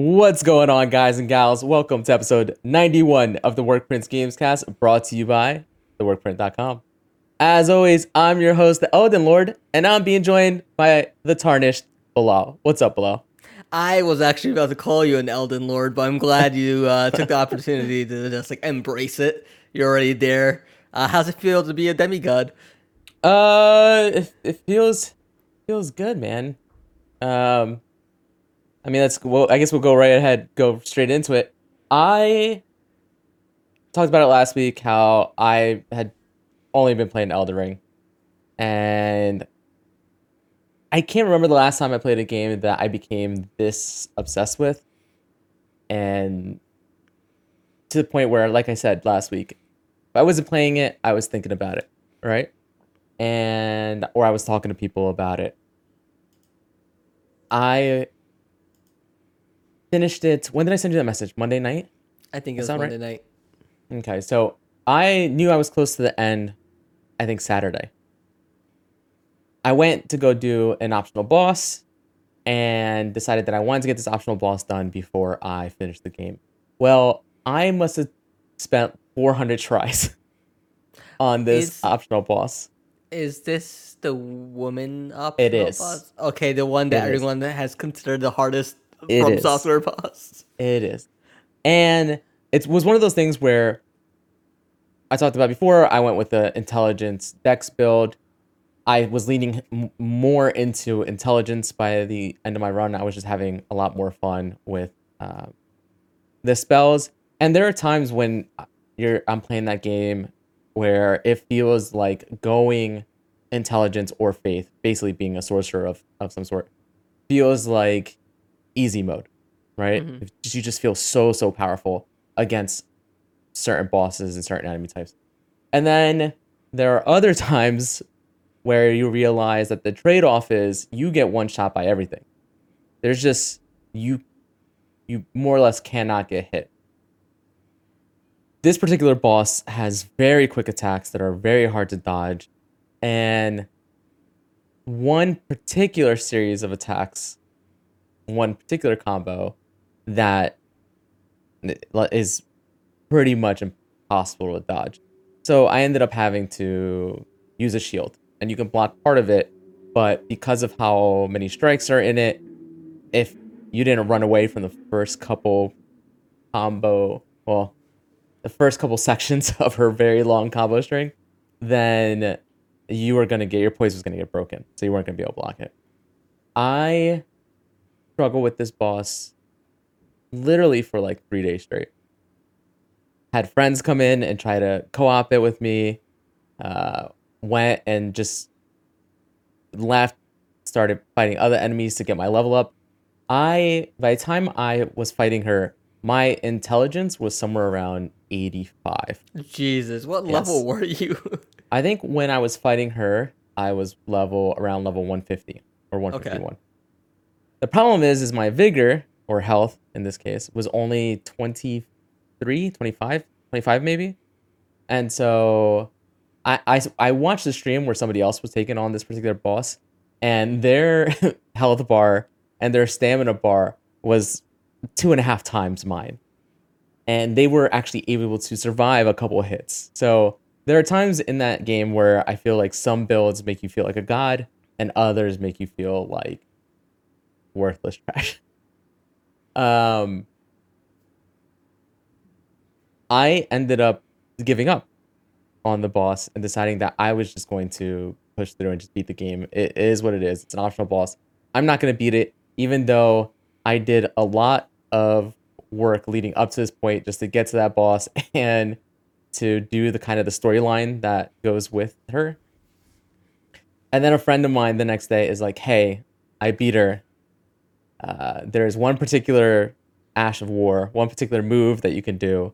What's going on, guys and gals? Welcome to episode 91 of the Workprints Gamescast, brought to you by theworkprint.com. As always, I'm your host, the Elden Lord, and I'm being joined by the tarnished Bilal. What's up, Bilal? I was actually about to call you an Elden Lord, but I'm glad you uh, took the opportunity to just like embrace it. You're already there. Uh, how's it feel to be a demigod? Uh, it, it feels feels good, man. Um, I mean, that's well. I guess we'll go right ahead, go straight into it. I talked about it last week how I had only been playing Elden Ring, and I can't remember the last time I played a game that I became this obsessed with, and to the point where, like I said last week, if I wasn't playing it, I was thinking about it, right? And or I was talking to people about it. I finished it. When did I send you that message? Monday night. I think it was sound Monday right? night. Okay, so I knew I was close to the end. I think Saturday. I went to go do an optional boss, and decided that I wanted to get this optional boss done before I finished the game. Well, I must have spent 400 tries on this Is- optional boss. Is this the woman up? It is. Boss? Okay, the one that It is. everyone has considered the hardest It from is. software boss. It is. And it was one of those things where I talked about before. I went with the intelligence dex build. I was leaning m- more into intelligence by the end of my run. I was just having a lot more fun with uh, the spells. And there are times when you're I'm playing that game where it feels like going intelligence or faith, basically being a sorcerer of, of some sort, feels like easy mode, right? Mhm. You just feel so, so powerful against certain bosses and certain enemy types. And then there are other times where you realize that the trade off is you get one shot by everything. There's just, you, you more or less cannot get hit this particular boss has very quick attacks that are very hard to dodge and one particular series of attacks one particular combo that is pretty much impossible to dodge so i ended up having to use a shield and you can block part of it but because of how many strikes are in it if you didn't run away from the first couple combo well the first couple sections of her very long combo string, then you were gonna get your poise was gonna get broken, so you weren't gonna be able to block it. I struggle with this boss literally for like three days straight. Had friends come in and try to co-op it with me. Uh, went and just left, started fighting other enemies to get my level up. I by the time I was fighting her, my intelligence was somewhere around 85. Jesus, what Yes. level were you? I think when I was fighting her, I was level around level 150 or 151. The problem is is my vigor or health in this case was only 23, 25, 25 maybe. And so I, I, I watched the stream where somebody else was taking on this particular boss and their health bar and their stamina bar was two and a half times mine. And they were actually able to survive a couple of hits. So there are times in that game where I feel like some builds make you feel like a god and others make you feel like worthless trash. Um I ended up giving up on the boss and deciding that I was just going to push through and just beat the game. It is what it is. It's an optional boss. I'm not going to beat it, even though I did a lot of work leading up to this point just to get to that boss and to do the kind of the storyline that goes with her. And then a friend of mine the next day is like, "Hey, I beat her. Uh, there's one particular Ash of War, one particular move that you can do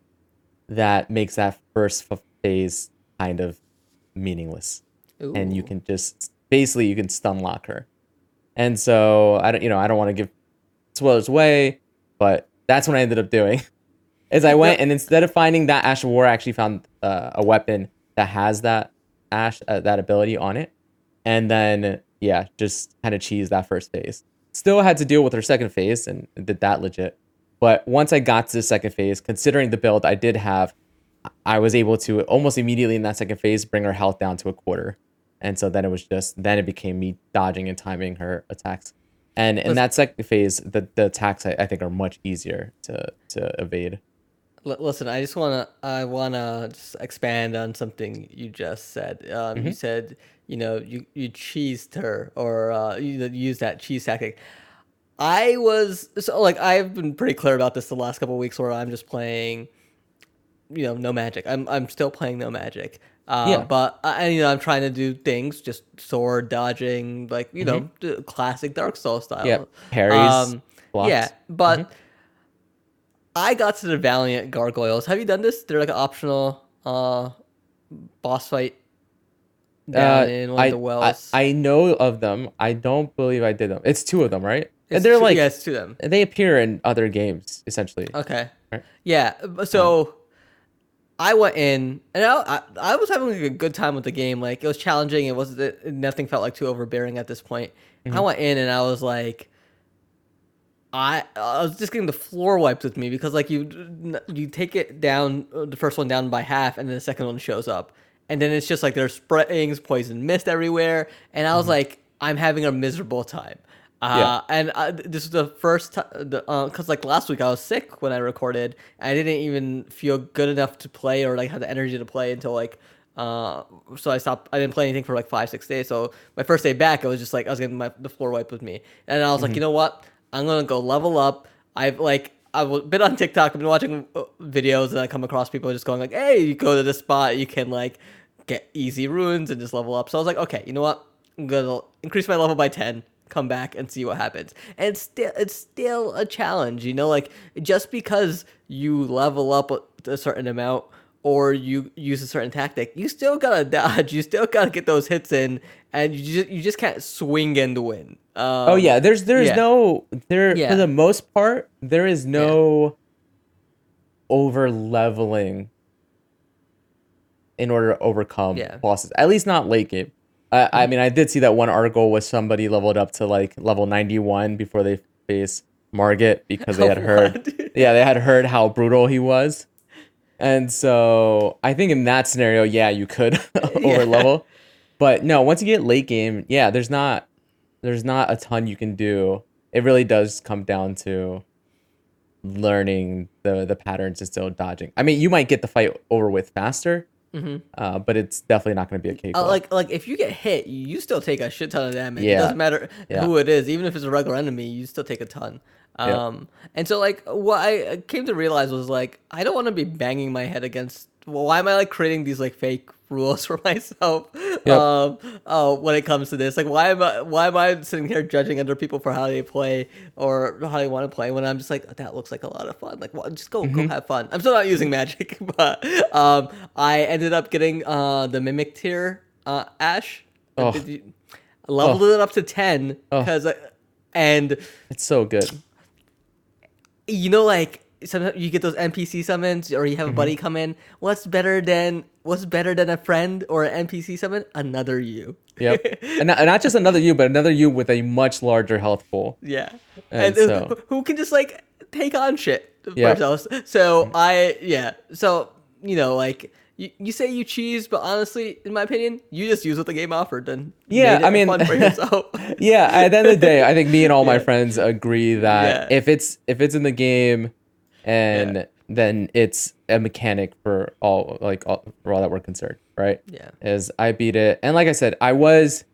that makes that first phase kind of meaningless, and you can just basically you can stun lock her. And so I don't, you know, I don't want to give spoilers away, but that's what I ended up doing. Is I went and instead of finding that Ash of War, I actually found uh, a weapon that has that Ash uh, that ability on it, and then yeah, just kind of cheese that first phase. Still had to deal with her second phase and did that legit, But once I got to the second phase, considering the build I did have, I was able to almost immediately in that second phase bring her health down to a quarter. And so then it was just then it became me dodging and timing her attacks. And in that second phase, the, the attacks I, I think are much easier to to evade. Listen, I just wanna I wanna just expand on something you just said. Um, Mm-hmm. You said you know you you cheesed her or uh, you used that cheese tactic. I was so like I've been pretty clear about this the last couple of weeks where I'm just playing, you know, no magic. I'm I'm still playing no magic. Uh, Yeah. But I you know I'm trying to do things just sword dodging like you know classic Dark Souls style. Mm-hmm. Yeah, parries, blocks. Yeah, but Mm-hmm. I got to the Valiant Gargoyles. Have you done this? They're like an optional uh, boss fight down Uh, in one I, of the wells. I I know of them. I don't believe I did them. It's two of them, right? It's and they're two- like yeah, it's to them. they appear in other games essentially. Okay. Right. Yeah. So I went in and I, I, was having like a good time with the game. Like it was challenging. It was it, nothing felt like too overbearing at this point. I went in and I was like, I I was just getting the floor wiped with me because like you you take it down uh, the first one down by half and then the second one shows up and then it's just like there's sprayings poison mist everywhere and I was like I'm having a miserable time. Uh, and uh, this was the first time, because like last week I was sick when I recorded. And I didn't even feel good enough to play or like have the energy to play until like, uh, so I stopped. I didn't play anything for like five, six days. So my first day back, I was just like, I was getting my the floor wiped with me, and I was like, you know what? I'm gonna go level up. I've like I've been on TikTok. I've been watching uh, videos, and I come across people just going like, "Hey, you go to this spot, you can like get easy runes and just level up." So I was like, "Okay, you know what? I'm gonna increase my level by ten, come back and see what happens." And it's still it's still a challenge, you know. Like just because you level up a a certain amount or you use a certain tactic, you still gotta dodge. You still gotta get those hits in, and you just you just can't swing and win. Um, Oh yeah, there's there's yeah. no there Yeah. for the most part there is no over leveling in order to overcome Yeah. bosses. At least not late game. I, I mean, I did see that one article was somebody leveled up to like level 91 before they face Margit because they had heard, yeah, they had heard how brutal he was, and so I think in that scenario, yeah, you could over level, but no, once you get late game, yeah, there's not, there's not a ton you can do. It really does come down to learning the the patterns and still dodging. I mean, you might get the fight over with faster, uh, but it's definitely not going to be a cake. Uh, like like if you get hit, you still take a shit ton of damage. It Yeah. doesn't matter Yeah. who it is, even if it's a regular enemy, you still take a ton. Yeah. Um, and so like what I came to realize was like I don't want to be banging my head against. Well, why am I like creating these like fake rules for myself? Um, oh, when it comes to this, like why am I why am I sitting here judging other people for how they play or how they want to play when I'm just like that looks like a lot of fun. Like, well, just go Mm-hmm. go have fun. I'm still not using magic, but um, I ended up getting uh the Mimic Tear uh Ash. Oh. Did you- leveled it up to ten because and it's so good. you know like sometimes you get those npc summons or you have a Mm-hmm. buddy come in what's better than what's better than a friend or an npc summon another you Yep, and not, and not just another you, but another you with a much larger health pool. yeah And and, so- who can just like take on shit for Yeah. themselves so i yeah so you know like you, you say you cheese but honestly in my opinion you just use what the game offered Then Yeah, I mean- fun for yourself yeah at the end of the day i think me and all my Yeah. friends agree that Yeah. if it's if it's in the game and Yeah. then it's a mechanic for all like all, for all that we're concerned right? Yeah. Is i beat it. And like i said i was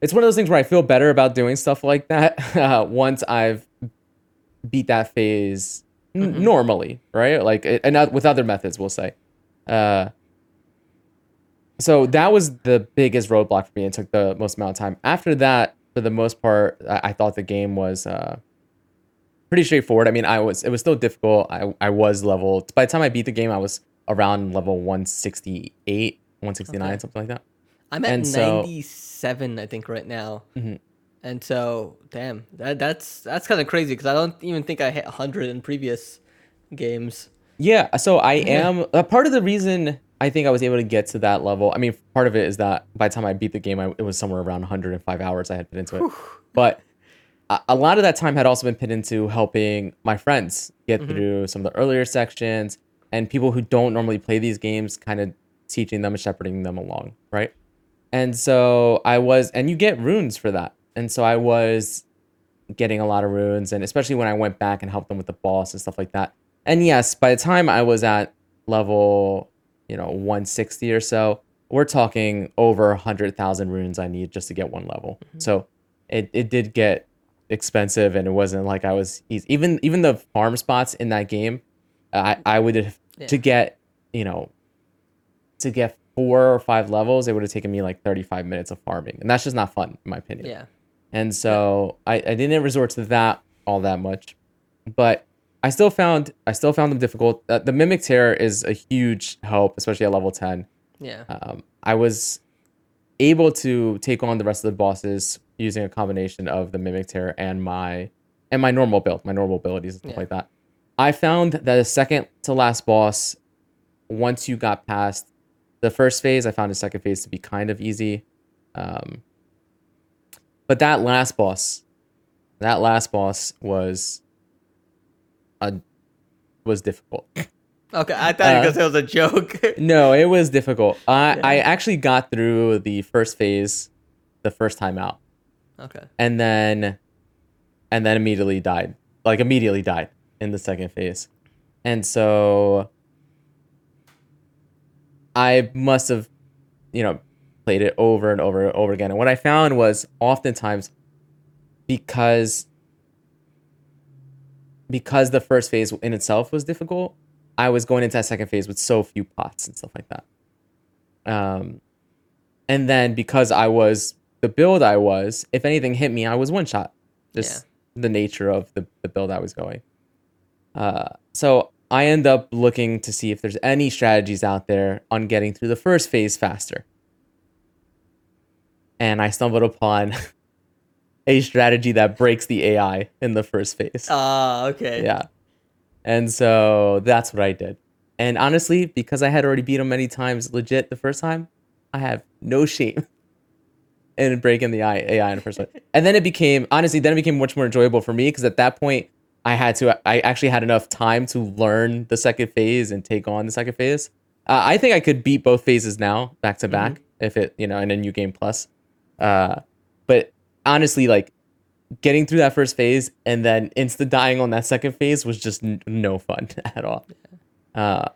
it's one of those things where i feel better about doing stuff like that uh, once i've beat that phase n- normally right? Like it- and not, with other methods we'll say. Uh so that was the biggest roadblock for me and took the most amount of time. After that for the most part i, I thought the game was uh pretty straightforward i mean i was it was still difficult i, I was level by the time i beat the game i was around level 168 169 Okay. something like that i'm at And so- Mm-hmm. 97 i think right now and so damn that that's that's kind of crazy because i don't even think i hit 100 in previous games Yeah, so I am a part of the reason I think I was able to get to that level. I mean, part of it is that by the time I beat the game, I, it was somewhere around 105 hours I had put into it. But a lot of that time had also been put into helping my friends get Mhm. through some of the earlier sections and people who don't normally play these games kind of teaching them and shepherding them along right and so i was and you get runes for that and so i was getting a lot of runes and especially when i went back and helped them with the boss and stuff like that and yes by the time i was at level you know 160 or so we're talking over 100000 runes i need just to get one level Mhm. so it, it did get expensive and it wasn't like i was easy. even even the farm spots in that game i i would have Yeah. to get you know to get four or five levels it would have taken me like 35 minutes of farming and that's just not fun in my opinion Yeah. and so I, I didn't resort to that all that much but i still found i still found them difficult uh, the Mimic Tear is a huge help especially at level 10 Yeah. um, i was able to take on the rest of the bosses using a combination of the Mimic Tear and my and my normal build my normal abilities and stuff Yeah. like that i found that the second to last boss once you got past the first phase i found the second phase to be kind of easy um, but that last boss that last boss was a was difficult Okay, I thought you Uh, it was a joke. no, it was difficult. I Yeah. I actually got through the first phase the first time out, okay. and then and then immediately died. Like immediately died in the second phase, and so I must have, you know, played it over and over and over again. And what I found was oftentimes because because the first phase in itself was difficult, I was going into that second phase with so few pots and stuff like that. Um, and then because I was the build I was, if anything hit me, I was one shot. Just the nature of the, the build I was going. Uh, so I end up looking to see if there's any strategies out there on getting through the first phase faster. And I stumbled upon a strategy that breaks the AI in the first phase. Ah, okay. Yeah. And so that's what I did. And honestly, because I had already beat him many times legit the first time, I have no shame in breaking the AI AI in the first one. And then it became, honestly, then it became much more enjoyable for me because at that point, I had to, I actually had enough time to learn the second phase and take on the second phase. Uh, I think I could beat both phases now back to back if it, you know, in a new game plus. Uh, but honestly, like getting through that first phase and then insta dying on that second phase was just n- no fun at all. Uh,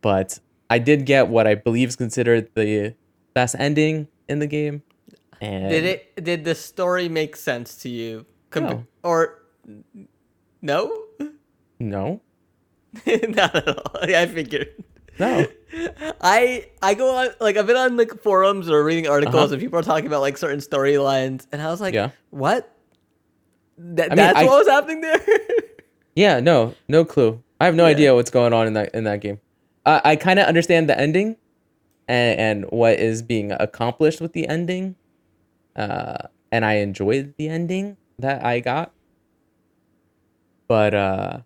but I did get what I believe is considered the best ending in the game. And Did it? Did the story make sense to you? Com- No. Or no? No, Not at all. I figured. no. I I go on like I've been on like forums or reading articles Uh-huh. and people are talking about like certain storylines and I was like, Yeah. what? That, I mean, that's I- what was happening there. Yeah, no, no clue. I have no Yeah. idea what's going on in that in that game. I I kind of understand the ending, and and what is being accomplished with the ending, uh, and I enjoyed the ending that I got. But uh,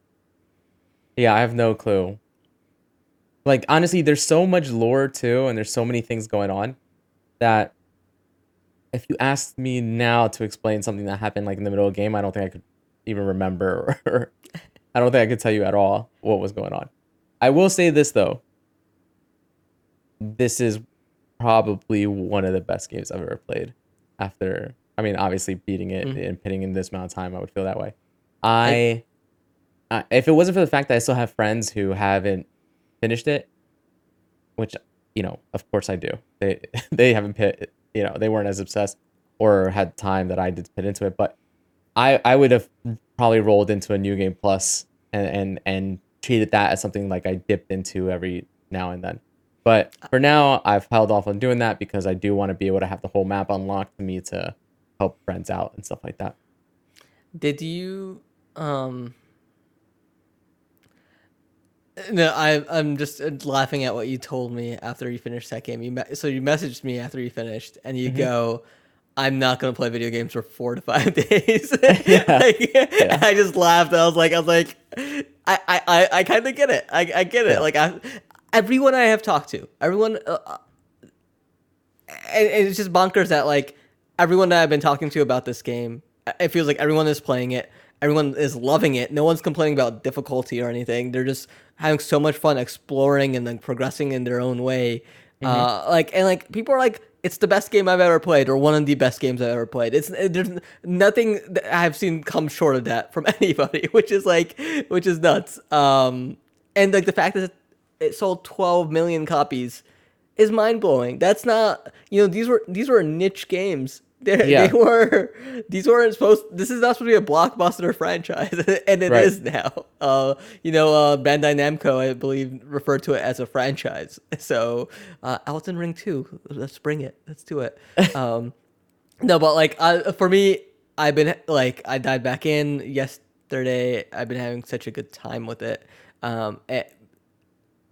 yeah, I have no clue. Like honestly, there's so much lore too, and there's so many things going on that if you asked me now to explain something that happened like in the middle of the game, I don't think I could even remember or I don't think I could tell you at all what was going on. I will say this though. This is probably one of the best games I've ever played. After I mean, obviously beating it Mhm. and pitting in this amount of time, I would feel that way. I, I if it wasn't for the fact that I still have friends who haven't finished it, which you know, of course I do. They they haven't pit, you know, they weren't as obsessed or had time that I did to pit into it, but I I would have probably rolled into a new game plus and and and treated that as something like I dipped into every now and then. But for now, I've held off on doing that because I do want to be able to have the whole map unlocked for me to help friends out and stuff like that. Did you um no, I I'm just uh, laughing at what you told me after you finished that game. You me- so you messaged me after you finished, and you Mhm. go, "I'm not gonna play video games for four to five days." Yeah. Like, Yeah. I just laughed. I was like, I was like, I I I, I kind of get it. I I get it. Yeah. Like I, everyone I have talked to, everyone, uh, uh, and, and it's just bonkers that like everyone that I've been talking to about this game it feels like everyone is playing it. Everyone is loving it. No one's complaining about difficulty or anything. They're just having so much fun exploring and then progressing in their own way. Uh, like and like people are like, it's the best game I've ever played, or one of the best games I've ever played. It's there's nothing that I've seen come short of that from anybody, which is like, which is nuts. Um, and like the fact that it sold 12 million copies is mind blowing. That's not you know these were these were niche games. They, Yeah. they were these weren't supposed. This is not supposed to be a blockbuster franchise, and it is Right. now. Uh, you know, uh, Bandai Namco, I believe, referred to it as a franchise. So, uh, Elden Ring two, let's bring it. Let's do it. Um, no, but like uh, for me, I've been like I dive back in yesterday. I've been having such a good time with it. Um, it-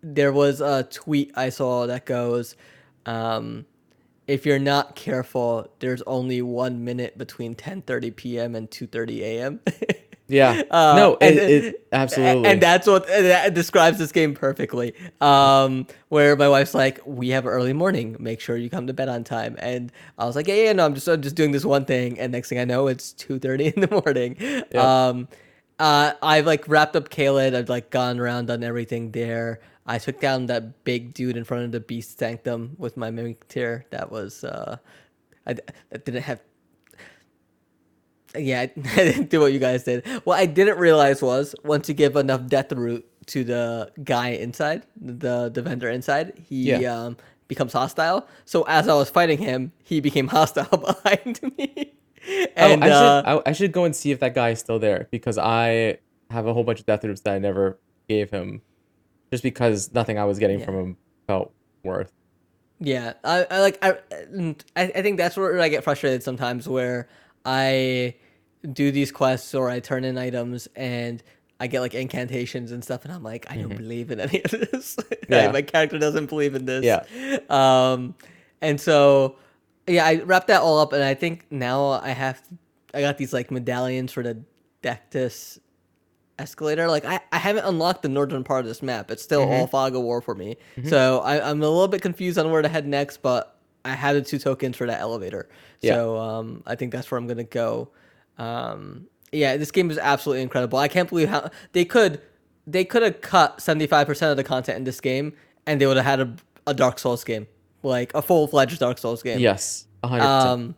there was a tweet I saw that goes, um, "If you're not careful, there's only one minute between 10:30 p.m. and 2:30 a.m." Yeah. Uh, no, and- it, it absolutely. And that's what that describes this game perfectly. Um, where my wife's like, "We have early morning. Make sure you come to bed on time." And I was like, "Yeah, yeah, no, I'm just I'm just doing this one thing." And next thing I know, it's two thirty in the morning. Um, uh, I've like wrapped up Caelid. I've like gone around, done everything there. I took down that big dude in front of the Beast Sanctum with my Mimic Tear. That was uh, I, I didn't have yeah, I didn't do what you guys did. What I didn't realize was once you give enough death root to the guy inside, the the vendor inside, he Yeah. um, becomes hostile. So as I was fighting him, he became hostile behind me. Oh, And I should uh, I, I should go and see if that guy is still there because I have a whole bunch of death roots that I never gave him, just because nothing I was getting Yeah. from him felt worth. Yeah, I, I like I, I think that's where I get frustrated sometimes where I do these quests or I turn in items and I get like incantations and stuff and I'm like I don't believe in any of this. Mm-hmm. Yeah. My character doesn't believe in this. Yeah. Um and so yeah, I wrapped that all up and I think now I have I got these like medallions for the Dectus escalator. Like I, I haven't unlocked the northern part of this map. It's still Mm-hmm. all fog of war for me. So I, I'm a little bit confused on where to head next, but I had the two tokens for that elevator. Yeah. So um, I think that's where I'm gonna go. Um, yeah, this game is absolutely incredible. I can't believe how they could they could have cut 75% of the content in this game and they would have had a, a Dark Souls game. Like a full fledged Dark Souls game. Yes, hundred percent. Um,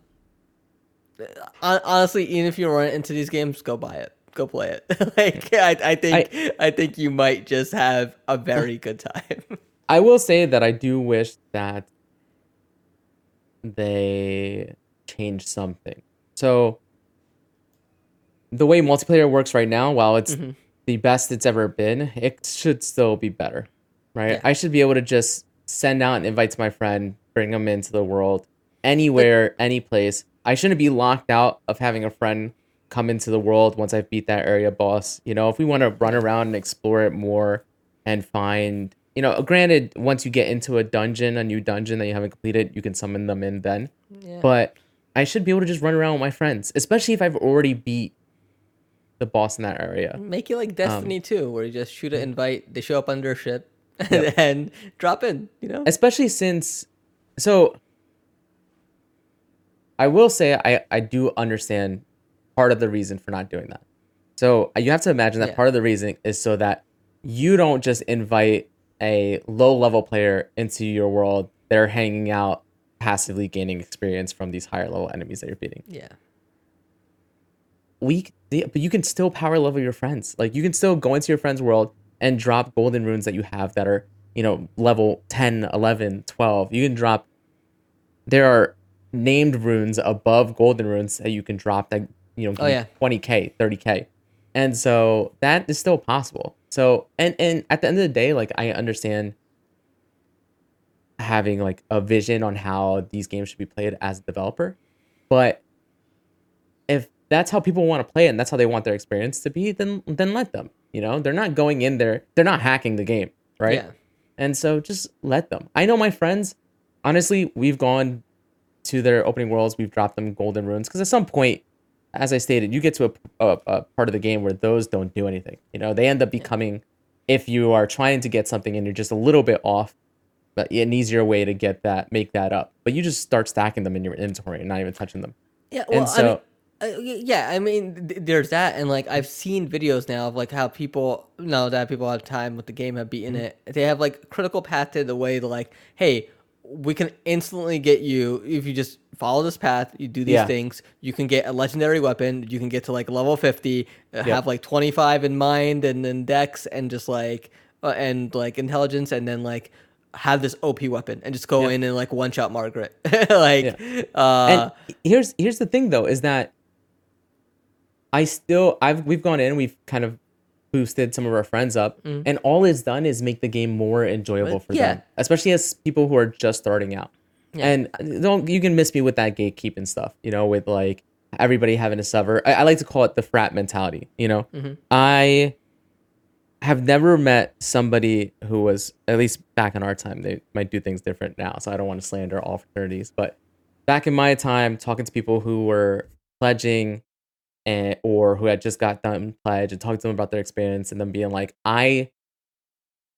honestly, even if you run into these games, go buy it. Go play it. like I, I think I, think you might just have a very good time. I will say that I do wish that they change something. So the way multiplayer works right now, while it's Mm-hmm. the best it's ever been, it should still be better. Right? Yeah. I should be able to just send out an invite to my friend, bring them into the world, anywhere, any place. I shouldn't be locked out of having a friend come into the world once I've beat that area boss. You know, if we want to run around and explore it more and find, you know, granted, once you get into a dungeon, a new dungeon that you haven't completed, you can summon them in then. yeah. But I should be able to just run around with my friends, especially if I've already beat the boss in that area. Make it like um, Destiny 2, where you just shoot an invite, they show up under a ship, and then drop in. You know? especially since so i will say i i do understand part of the reason for not doing that. So uh, you have to imagine that Yeah. part of the reason is so that you don't just invite a low level player into your world. They're hanging out passively gaining experience from these higher level enemies that you're beating. Yeah. we the- but you can still power level your friends. Like you can still go into your friend's world and drop golden runes that you have that are you know level 10 11 12 you can drop there are named runes above golden runes that you can drop that you know Oh, yeah. 20k 30k and so that is still possible. So and and at the end of the day like i understand having like a vision on how these games should be played as a developer. But if that's how people want to play it and that's how they want their experience to be then then let them you know? They're not going in there they're not hacking the game right? Yeah. and so just let them. I know my friends honestly we've gone to their opening worlds we've dropped them golden runes because at some point as i stated you get to a, a, a part of the game where those don't do anything you know they end up becoming if you are trying to get something and you're just a little bit off but an easier way to get that make that up but you just start stacking them in your inventory and not even touching them Yeah. Well, and so I mean, Uh, yeah, I mean, th- there's that, and like I've seen videos now of like how people now that people have time with the game have beaten Mm-hmm. it. They have like critical path to the way to like, hey, we can instantly get you if you just follow this path. You do these Yeah. things. You can get a legendary weapon. You can get to like level fifty. Uh, Yeah. Have like twenty five in mind, and then dex, and just like uh, and like intelligence, and then like have this OP weapon, and just go Yeah. in and like one shot Margit. like, uh, and here's here's the thing though is that I still I've we've gone in we've kind of boosted some of our friends up and all it's done is make the game more enjoyable But, for Mm. yeah. them especially as people who are just starting out Yeah. and don't you can miss me with that gatekeeping stuff you know with like everybody having a server I, I like to call it the frat mentality you know Mm-hmm. I have never met somebody who was at least back in our time they might do things different now so i don't want to slander all fraternities but back in my time talking to people who were pledging and or who had just got done pledge and talking to them about their experience and them being like i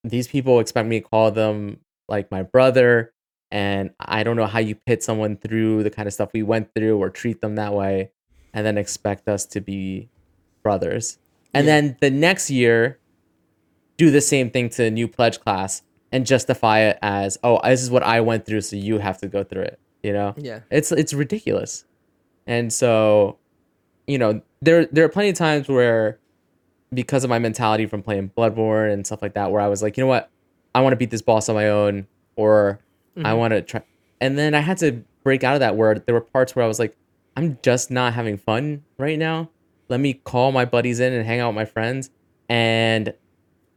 these people expect me to call them like my brother and i don't know how you pit someone through the kind of stuff we went through or treat them that way and then expect us to be brothers and Yeah. then the next year do the same thing to a new pledge class and justify it as oh this is what i went through so you have to go through it you know yeah. it's it's ridiculous and so you know there there are plenty of times where because of my mentality from playing bloodborne and stuff like that where i was like you know what i want to beat this boss on my own or i mm-hmm. want to try and then i had to break out of that where there were parts where i was like i'm just not having fun right now. Let me call my buddies in and hang out with my friends and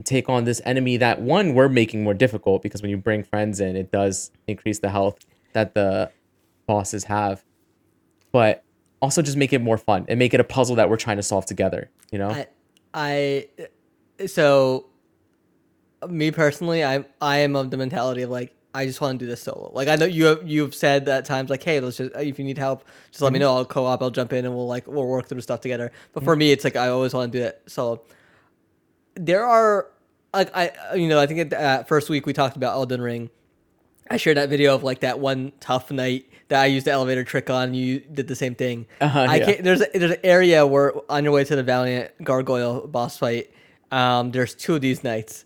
take on this enemy that one we're making more difficult because when you bring friends in it does increase the health that the bosses have. But also just make it more fun and make it a puzzle that we're trying to solve together you know? I, I, so, me personally, I, I am of the mentality of like, I just want to do this solo. Like, I know you have, you've said at times like, hey, let's just, if you need help, just let me know. I'll co-op. I'll jump in and we'll like, we'll work through stuff together. But for me, it's like I always want to do it solo. There are like I, you know, I think at uh, first week we talked about Elden Ring. I shared that video of like that one tough knight that I used the elevator trick on. You did the same thing. Uh-huh, I yeah. can't. There's a, there's an area where on your way to the Valiant Gargoyle boss fight. Um, there's two of these knights.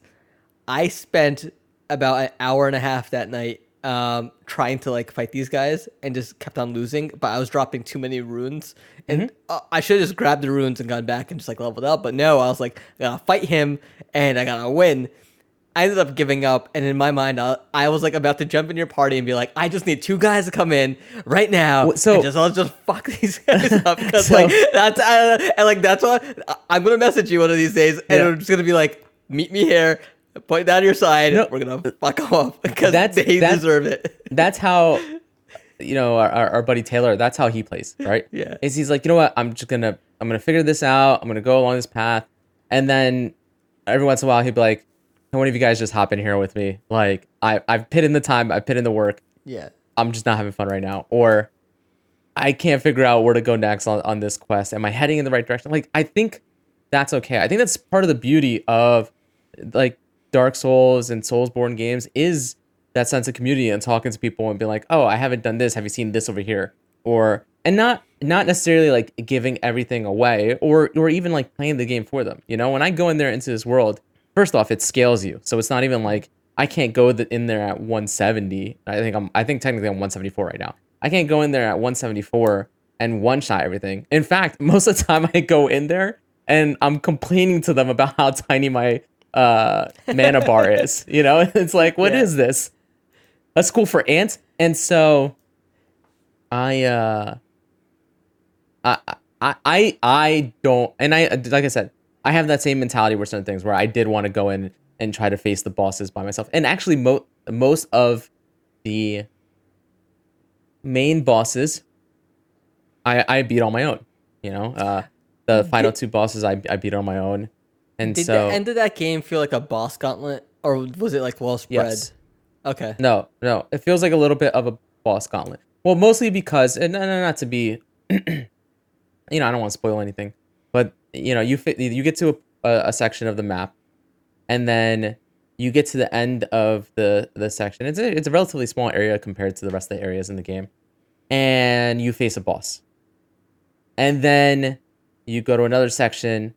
I spent about an hour and a half that night um, trying to like fight these guys and just kept on losing. But I was dropping too many runes, and uh, I should have just grabbed the runes and gone back and just like leveled up. But no, I was like, I gotta fight him and I gotta win. I ended up giving up, and in my mind, I, I was like about to jump in your party and be like, I just need two guys to come in right now. So- and just let's just fuck these guys up because So- like that's uh, and like that's what I- I'm gonna message you one of these days, and Yeah. I'm just gonna be like, meet me here, point down your side, No, we're gonna fuck them up because that's- they that's- deserve it. that's how you know our, our, our buddy taylor that's how he plays right? Yeah. is he's like you know what? I'm just gonna i'm gonna figure this out. I'm gonna go along this path. And then every once in a while he'd be like can one of you guys just hop in here with me? Like i i've put in the time. I've put in the work. Yeah, i'm just not having fun right now. Or i can't figure out where to go next on, on this quest. Am i heading in the right direction? Like i think that's okay. I think that's part of the beauty of like dark souls and soulsborne games is that sense of community and talking to people and being like oh i haven't done this. Have you seen this over here? Or and not not necessarily like giving everything away or or even like playing the game for them you know? When i go in there into this world first off it scales you. So it's not even like i can't go in there at 170 i think i'm i think technically i'm 174 right now. I can't go in there at 174 and one shot everything. In fact most of the time i go in there and i'm complaining to them about how tiny my uh mana bar is you know it's like what is Yeah. this that's cool for ants and so i uh I, I I I don't and I like I said, I have that same mentality with certain things where I did want to go in and try to face the bosses by myself. And actually mo- most of the main bosses I I beat on my own, you know? Uh the final two bosses I I beat on my own. And did so the end of that game feel like a boss gauntlet, or was it like well spread? yes. Okay. No, no. It feels like a little bit of a boss gauntlet. Well, mostly because, and no, no, not to be, you know, I don't want to spoil anything, but you know, you fit, you get to a, a section of the map, and then you get to the end of the the section. It's a it's a relatively small area compared to the rest of the areas in the game, and you face a boss. and then you go to another section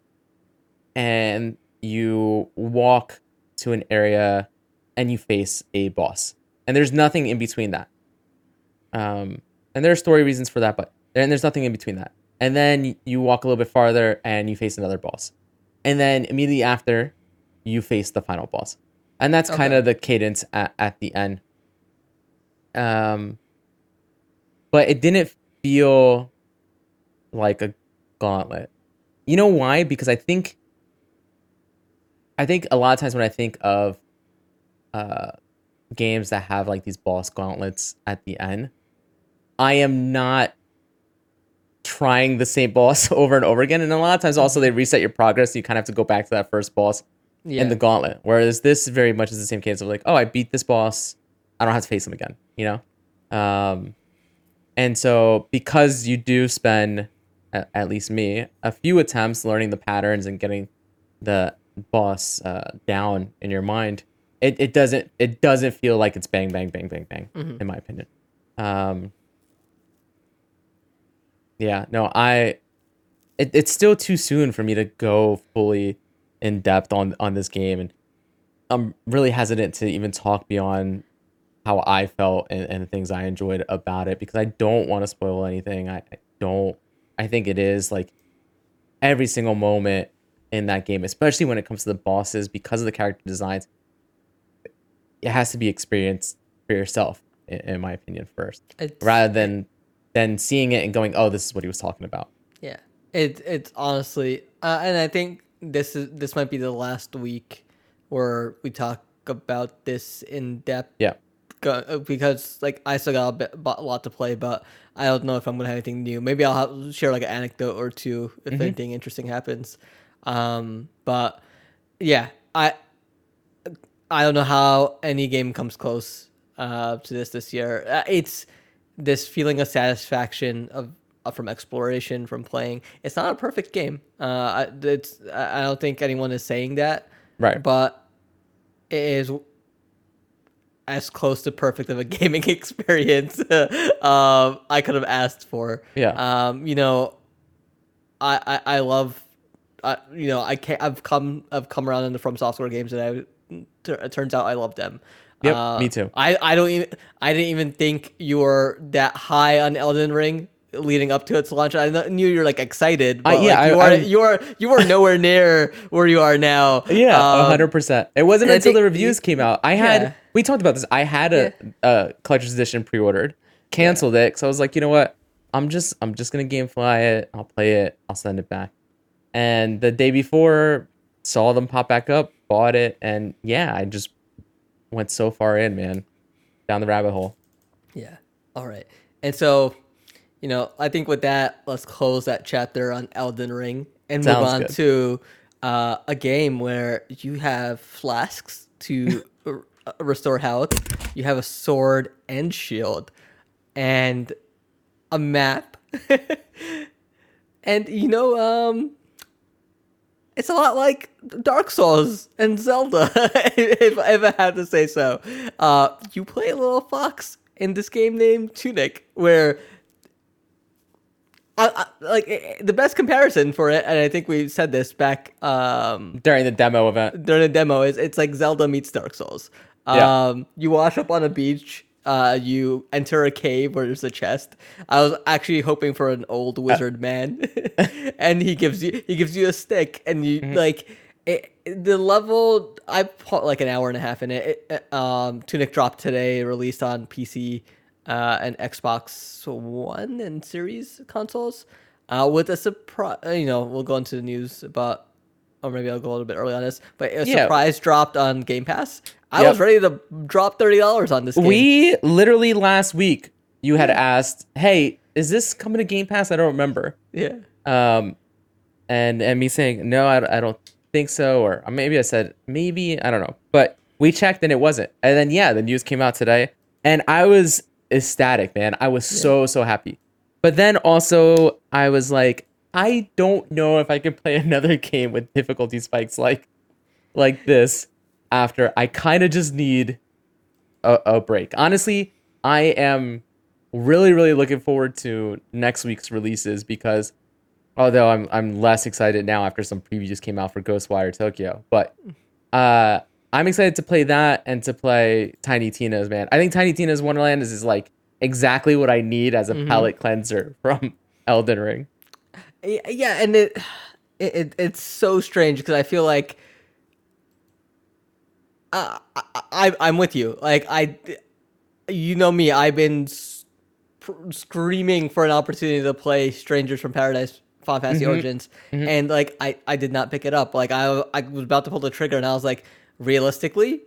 and you walk to an area and you face a boss. And there's nothing in between that. Um and there are story reasons for that but and there's nothing in between that. And then you walk a little bit farther and you face another boss. And then immediately after you face the final boss. And that's kind of the cadence at, at the end. Um but it didn't feel like a gauntlet. You know why? Because i think i think a lot of times when i think of uh games that have like these boss gauntlets at the end i am not trying the same boss over and over again and a lot of times also they reset your progress So you kind of have to go back to that first boss Yeah. in the gauntlet. Whereas this very much is the same case of like, oh, I beat this boss, I don't have to face him again, you know? Um, and so because you do spend, at, at least me, a few attempts learning the patterns and getting the boss uh, down in your mind, it, it doesn't it doesn't feel like it's bang bang bang bang bang Mhm. in my opinion. Um, yeah, no, I it, it's still too soon for me to go fully in depth on on this game and I'm really hesitant to even talk beyond how I felt and, and the things I enjoyed about it because I don't want to spoil anything. I, I don't I think it is like every single moment in that game, especially when it comes to the bosses, because of the character designs, it has to be experienced for yourself, in, in my opinion, first. It's- Rather than than seeing it and going, Oh, this is what he was talking about. Yeah, it it's honestly, uh, and I think this is this might be the last week where we talk about this in depth. Yeah. Uh, because like I still got a, bit, a lot to play, but I don't know if I'm gonna have anything new. Maybe I'll have, share like an anecdote or two if Mm-hmm. anything interesting happens. Um, but yeah, I I don't know how any game comes close uh, to this this year. Uh, it's this feeling of satisfaction of, of from exploration from playing. It's not a perfect game. Uh, I, it's I I don't think anyone is saying that, Right. but it is as close to perfect of a gaming experience um, I could have asked for. Yeah. Um, you know, I I, I love, I, you know, I can't. I've come I've come around into From Software games, and I it turns out I love them. Yep, Uh, me too. I I don't even I didn't even think you were that high on Elden Ring leading up to its launch. I knew you were like excited, but yeah, like, you I- are I'm- you are you are nowhere near where you are now. Yeah, a Um, hundred percent. It wasn't I until the reviews came out. I had Yeah. we talked about this. I had a, a collector's edition pre-ordered, canceled it. So I was like, you know what? I'm just I'm just gonna GameFly it. I'll play it. I'll send it back. And the day before, saw them pop back up, bought it, and yeah, I just went so far in, man, down the rabbit hole. Yeah. All right. And so, you know, I think with that, let's close that chapter on Elden Ring and move on good. to uh, a game where you have flasks to r- restore health, you have a sword and shield, and a map. and you know, um, it's a lot like Dark Souls and Zelda, if, I had to say so. Uh, you play a little fox in this game named Tunic, where I, I, like eh, the best comparison for it, and I think we said this back um, During the demo event. during the demo, is it's like Zelda meets Dark Souls. Yeah. Um, you wash up on a beach. Uh, you enter a cave where there's a chest. I was actually hoping for an old wizard man, and he gives you he gives you a stick, and you like it, the level. I put like an hour and a half in it. it it, um, Tunic dropped today, released on PC uh, and Xbox One and Series consoles. Uh, with a surprise, you know, we'll go into the news about or maybe I'll go a little bit early on this, but a Yeah. surprise dropped on Game Pass. I Yep. was ready to drop thirty dollars on this game. We literally last week you had asked, "Hey, is this coming to Game Pass?" I don't remember. yeah, um and and me saying no I, I don't think so or maybe i said maybe i don't know but we checked and it wasn't and then yeah the news came out today and i was ecstatic man i was so so happy but then also i was like i don't know if i can play another game with difficulty spikes like like this after i kind of just need a, a break honestly i am really really looking forward to next week's releases because Although I'm I'm less excited now after some previews came out for Ghostwire Tokyo. But uh, I'm excited to play that and to play Tiny Tina's. Man, I think Tiny Tina's Wonderland is, is like exactly what I need as a Mm-hmm. palate cleanser from Elden Ring. Yeah and it, it it's so strange because i feel like uh, I, I i'm with you like i you know me i've been s- pr- screaming for an opportunity to play strangers from paradise Final Fantasy Mm-hmm. Origins, and like I, I did not pick it up. Like I, I was about to pull the trigger, and I was like, realistically,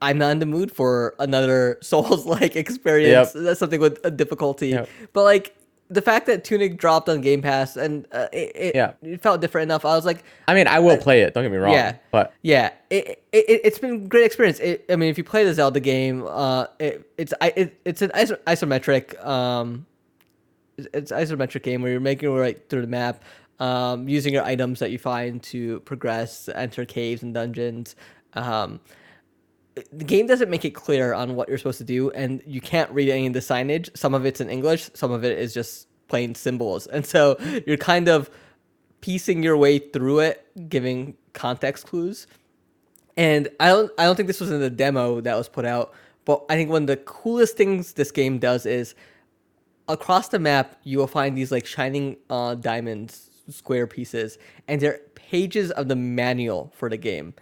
I'm not in the mood for another Souls like experience. Yep. That's something with a difficulty. Yep. But like the fact that Tunic dropped on Game Pass and uh, it, it, Yeah. it felt different enough. I was like, I mean, I will play it. Don't get me wrong. yeah, But yeah, it, it it's been a great experience. It, I mean, if you play the Zelda game, uh, it, it's I it, it's an iso- isometric um, it's- it's isometric game where you're making your way through the map, um, using your items that you find to progress, enter caves and dungeons. Um, the game doesn't make it clear on what you're supposed to do, and you can't read any of the signage. Some of it's in English, some of it is just plain symbols, and so you're kind of piecing your way through it, giving context clues. And I don't I don't think this was in the demo that was put out, but I think one of the coolest things this game does is across the map you will find these like shining uh, diamonds square pieces and they're pages of the manual for the game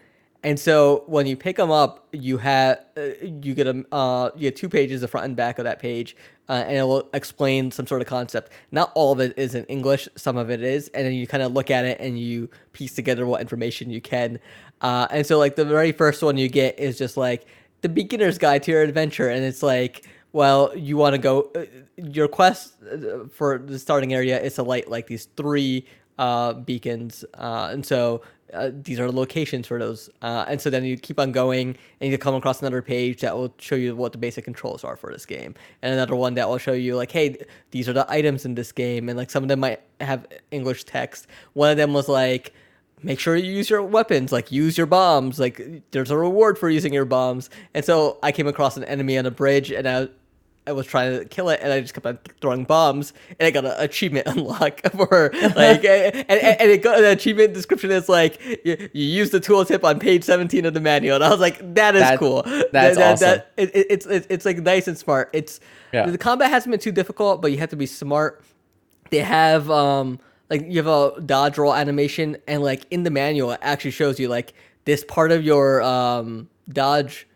and so when you pick them up you have uh, you get a uh, you get two pages the front and back of that page uh, and it will explain some sort of concept. Not all of it is in english some of it is and then you kind of look at it and you piece together what information you can. Uh, and so like the very first one you get is just like the beginner's guide to your adventure and it's like well you want to go uh, your quest uh, for the starting area is to light like these three uh, beacons. Uh, and so uh, these are the locations for those uh, and so then you keep on going and you come across another page that will show you what the basic controls are for this game and another one that will show you like hey these are the items in this game and like some of them might have english text. One of them was like make sure you use your weapons like use your bombs like there's a reward for using your bombs and so i came across an enemy on a bridge and i I was trying to kill it, and I just kept on throwing bombs, and I got an achievement unlock for like, and, and, and it got the achievement description is like you, you use the tooltip on page seventeen of the manual, and I was like, that is That- cool. that's awesome. it, it, it's, it's it's like nice and smart. It's Yeah. the combat hasn't been too difficult, but you have to be smart they have um like you have a dodge roll animation and like in the manual it actually shows you like this part of your um dodge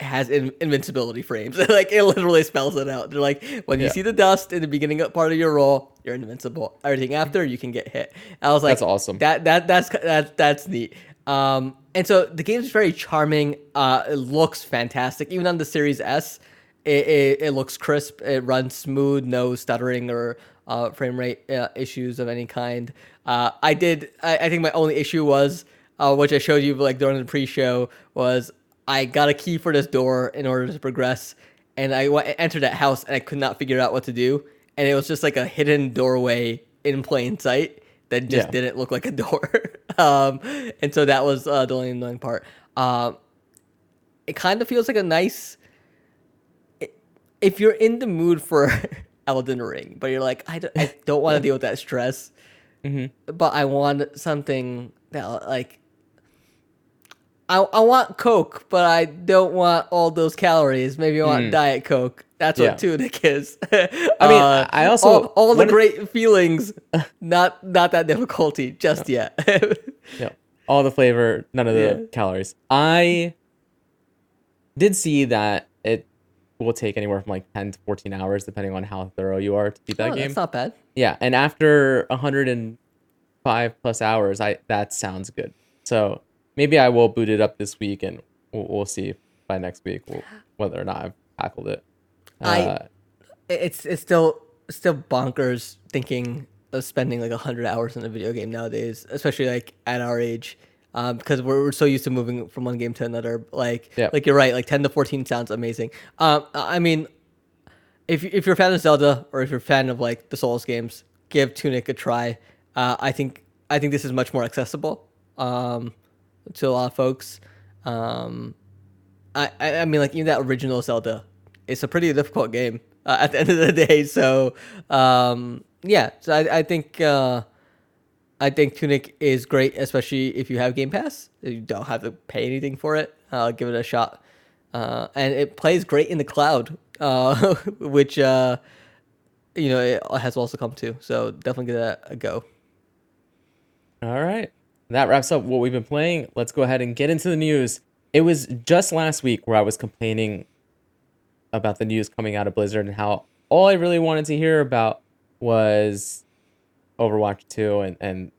has in- invincibility frames. Like it literally spells it out. They're like when you Yeah. see the dust in the beginning of part of your roll you're invincible. Everything after you can get hit. I was like That's awesome. that that that's that that's neat. Um and so the game is very charming. Uh it looks fantastic. Even on the series s it, it, it looks crisp. It runs smooth no stuttering or uh, frame rate uh, issues of any kind. Uh, i did I, I think my only issue was uh, which i showed you like during the pre-show was i got a key for this door in order to progress and i went, entered that house and i could not figure out what to do and it was just like a hidden doorway in plain sight that just Yeah. didn't look like a door. Um, and so that was uh, the only annoying part. Um, it kind of feels like a nice if you're in the mood for Elden Ring, but you're like, I don't, I don't want to deal with that stress, but I want something that like, I, I want Coke, but I don't want all those calories. Maybe I want mm. Diet Coke. That's Yeah. what Tunic is. I mean, uh, I also- all, all the great feelings, not not that difficulty just yet. Yeah. All the flavor, none of the Yeah. calories. I did see that it will take anywhere from like 10 to 14 hours, depending on how thorough you are to beat that Oh, game. That's not bad. yeah. And after 105 plus hours, I that sounds good. So maybe I will boot it up this week and we'll, we'll see by next week we'll, whether or not I've tackled it. I- Uh, it's it's still still bonkers thinking of spending like 100 hours in a video game nowadays especially like at our age um, because we're, we're so used to moving from one game to another like Yeah. like you're right like 10 to 14 sounds amazing um, i mean if, if you're a fan of zelda or if you're a fan of like the souls games give tunic a try uh, i think i think this is much more accessible um, to a lot of folks um, I, I mean, like even that original Zelda, it's a pretty difficult game uh, at the end of the day. So, um, yeah, so I, I think uh, I think Tunic is great, especially if you have Game Pass. You don't have to pay anything for it. Uh, give it a shot, uh, and it plays great in the cloud, uh, which uh, you know it has also come to. So definitely give that a go. All right, that wraps up what we've been playing. Let's go ahead and get into the news. It was just last week where I was complaining about the news coming out of Blizzard and how all I really wanted to hear about was Overwatch 2 and and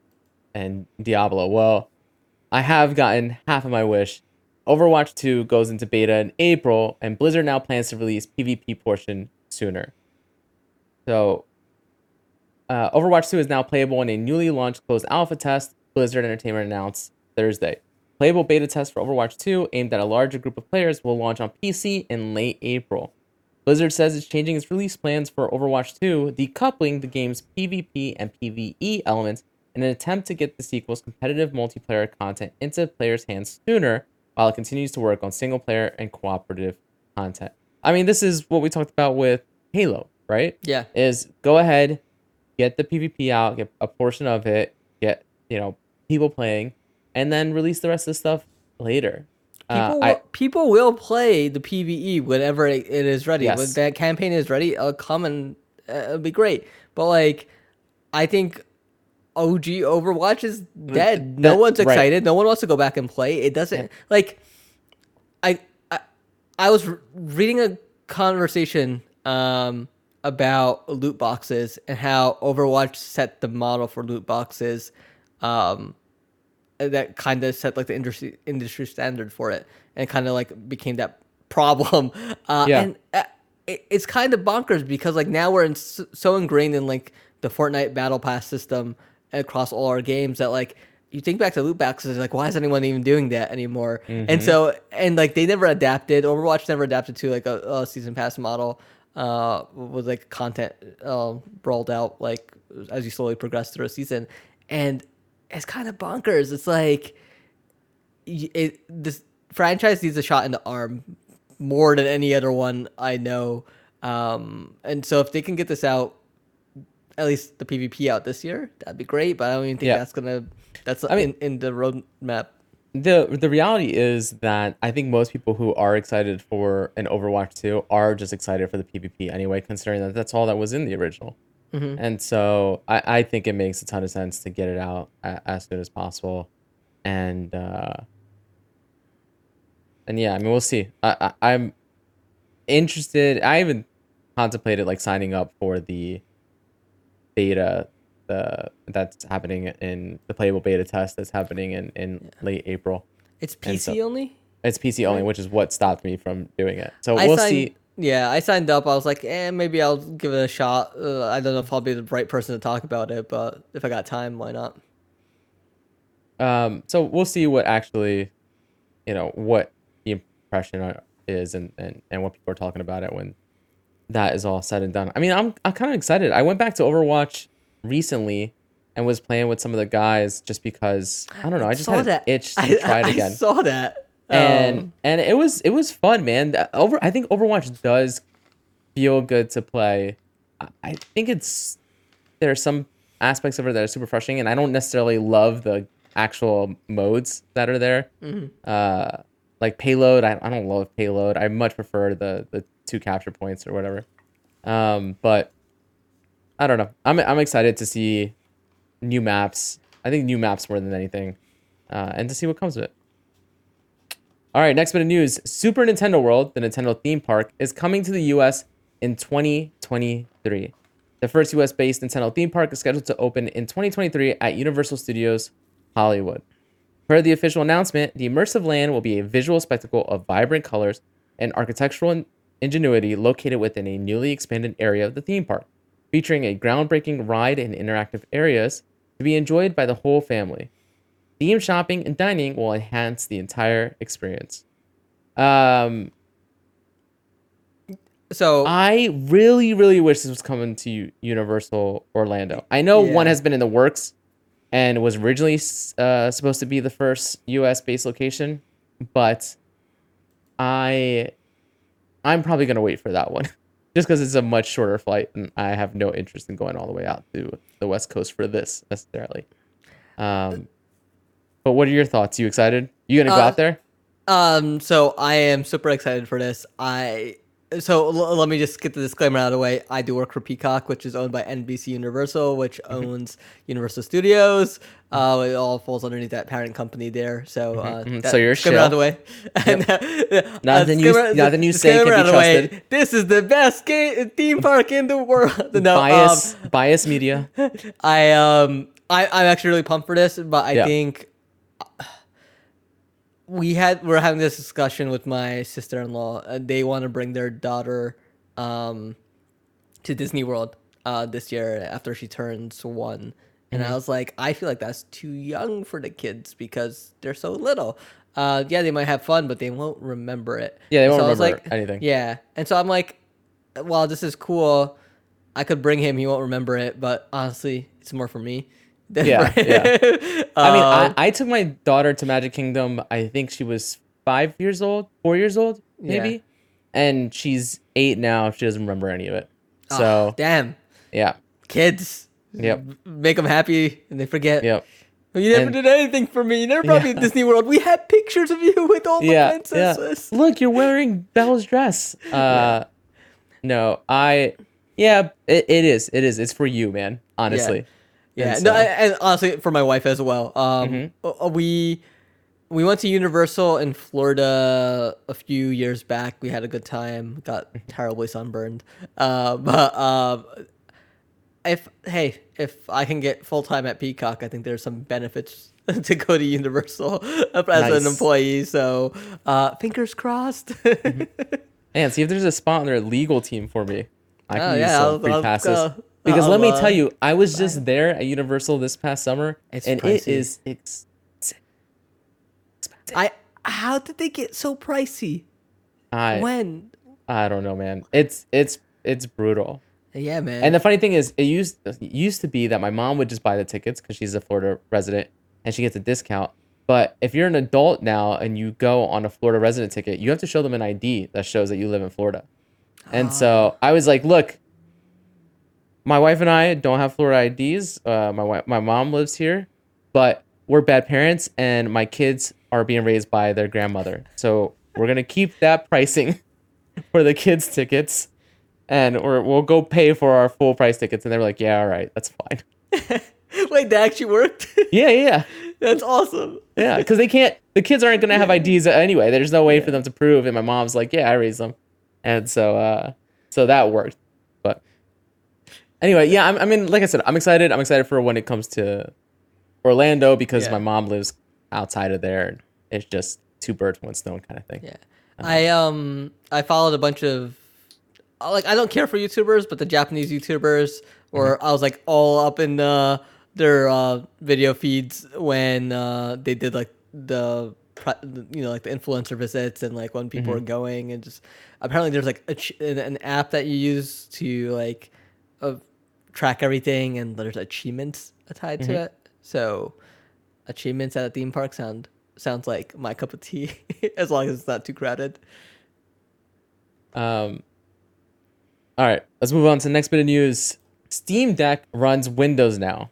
and Diablo. Well, I have gotten half of my wish. Overwatch 2 goes into beta in April and Blizzard now plans to release PvP portion sooner. So uh, Overwatch 2 is now playable in a newly launched closed alpha test, Blizzard Entertainment announced Thursday. Playable beta test for Overwatch 2, aimed at a larger group of players, will launch on PC in late April. Blizzard says it's changing its release plans for Overwatch 2, decoupling the game's PvP and PvE elements in an attempt to get the sequel's competitive multiplayer content into players' hands sooner, while it continues to work on single player and cooperative content. I mean, this is what we talked about with Halo, right? Yeah. Is go ahead, get the PvP out, get a portion of it, you know, people playing, and then release the rest of the stuff later. Uh, People, I, will, people will play the PVE whenever it, it is ready. Yes. When that campaign is ready, it'll come and uh, it'll be great. But like, I think OG Overwatch is dead. No that- one's right. excited. No one wants to go back and play. It doesn't like. I I, I was reading a conversation um, about loot boxes and how Overwatch set the model for loot boxes. Um, that kind of set like the industry industry standard for it, and kind of like became that problem. Uh, Yeah. And uh, it, it's kind of bonkers because like now we're in so, so ingrained in like the Fortnite Battle Pass system across all our games that like you think back to loot boxes like why is anyone even doing that anymore? And so and like they never adapted. Overwatch never adapted to like a, a season pass model. Uh, with like content uh, rolled out like as you slowly progress through a season, and it's kind of bonkers. It's like it, this franchise needs a shot in the arm more than any other one I know. Um, and so if they can get this out, at least the PvP out this year, that'd be great. But I don't even think Yeah. that's gonna. That's I mean- in, in the roadmap. the the reality is that I think most people who are excited for an Overwatch 2 are just excited for the PvP anyway, considering that that's all that was in the original. And so I, I think it makes a ton of sense to get it out a, as soon as possible. And uh, and yeah, I mean we'll see. I, I I'm interested. I even contemplated like signing up for the beta the that's happening in the playable beta test that's happening in in late April. It's PC so- only. It's PC only, which is what stopped me from doing it. So I we'll see. Yeah, I signed up. I was like, eh, maybe I'll give it a shot. Uh, I don't know if I'll be the right person to talk about it, but if I got time, why not? Um, so we'll see what actually, you know, what the impression is and, and, and what people are talking about it when that is all said and done. I mean, I'm I'm kind of excited. I went back to Overwatch recently and was playing with some of the guys just because I don't know. I just saw had that. an itch to I, try it I again. saw that. And Um, and it was it was fun, man. Over I think Overwatch does feel good to play. I- think it's there are some aspects of it that are super frustrating, and I don't necessarily love the actual modes that are there. Uh, like payload, I, I don't love payload. I much prefer the the two capture points or whatever. Um, but I don't know. I'm I'm excited to see new maps. I think new maps more than anything, uh, and to see what comes of it. All right, next bit of news. Super Nintendo World, the Nintendo theme park, is coming to the US in 2023. The first US based Nintendo theme park is scheduled to open in 2023 at Universal Studios Hollywood. Per the official announcement, the immersive land will be a visual spectacle of vibrant colors and architectural ingenuity located within a newly expanded area of the theme park, featuring a groundbreaking ride and interactive areas to be enjoyed by the whole family. Theme shopping and dining will enhance the entire experience. Um, so I really, really wish this was coming to Universal Orlando. I know one has been in the works and was originally uh, supposed to be the first U.S. based location, but I, I'm probably gonna wait for that one, just because it's a much shorter flight, and I have no interest in going all the way out to the West Coast for this necessarily. Um, but what are your thoughts? You excited? You gonna go Uh, out there? Um, so I am super excited for this. I so l- let me just get the disclaimer out of the way. I do work for Peacock, which is owned by NBC Universal, which Mm-hmm. owns Universal Studios. Uh, it all falls underneath that parent company there. So, uh, mhm. that So you're disclaimer out of the way. Uh, Nothing you- disclaimer- nothing you say can be the way. This is the best game, theme park in the world. No, bias, um, bias media. I um I I'm actually really pumped for this, but I Yeah. think uh, we had we're having this discussion with my sister-in-law. Uh, they want to bring their daughter um to Disney World uh this year after she turns 1. And Mm-hmm. I was like, I feel like that's too young for the kids because they're so little. Uh, yeah, they might have fun, but they won't remember it. Yeah, they won't I was remember like, anything. Yeah, and so I'm like, well, this is cool, I could bring him. He won't remember it, but honestly, it's more for me. Yeah, yeah. I mean, Um, I, I took my daughter to Magic Kingdom. I think she was five years old, four years old, maybe, Yeah. and she's eight now. She doesn't remember any of it. ah, So damn yeah, kids. Yep. Make them happy, and they forget. yep, You never And- did anything for me. You never brought me to Disney World. We had pictures of you with all the yeah, yeah. princesses. Look, you're wearing Belle's dress. Uh, no, I, yeah, it, it is, it is. It's for you, man. Honestly. Yeah, And no, and honestly, for my wife as well. Um, Mm-hmm. uh, we we went to Universal in Florida a few years back. We had a good time. Got Mm-hmm. terribly sunburned. Uh, but um, if hey, if I can get full time at Peacock, I think there's some benefits to go to Universal as Nice. an employee. So uh, fingers crossed. Mm-hmm. Man, see if there's a spot on their legal team for me. I can Oh, use yeah, some I'll- free I'll passes. go. Because let me uh, tell you, I was just there at Universal this past summer, It's and pricey. it is ex- expensive. I how did they get so pricey? I when? I don't know, man. It's it's it's brutal. Yeah, man. And the funny thing is, it used it used to be that my mom would just buy the tickets because she's a Florida resident and she gets a discount. But if you're an adult now and you go on a Florida resident ticket, you have to show them an ID that shows that you live in Florida. And so I was like, look, my wife and I don't have Florida IDs. Uh, my wife, my mom lives here, but we're bad parents, and my kids are being raised by their grandmother. So we're gonna keep that pricing for the kids' tickets, and we're, we'll go pay for our full price tickets. And they were like, yeah, all right, that's fine. Wait, that actually worked. yeah, yeah, yeah. That's awesome. Yeah, because they can't. The kids aren't gonna have IDs anyway. There's no way for them to prove. And my mom's like, "Yeah, I raised them," and so, uh, so that worked. Anyway, yeah, I'm, I mean, like I said, I'm excited. I'm excited for when it comes to Orlando because Yeah. my mom lives outside of there. and It's just two birds, one stone kind of thing. Yeah. I um I followed a bunch of like I don't care for YouTubers, but the Japanese YouTubers or I was like all up in uh, their uh, video feeds when uh, they did like the pri- you know like the influencer visits and like when people were going and just apparently there's like a ch- an, an app that you use to like uh, track everything and there's achievements tied to it. So achievements at a theme park sound sounds like my cup of tea as long as it's not too crowded. Um, all right, let's move on to the next bit of news. Steam Deck runs Windows now.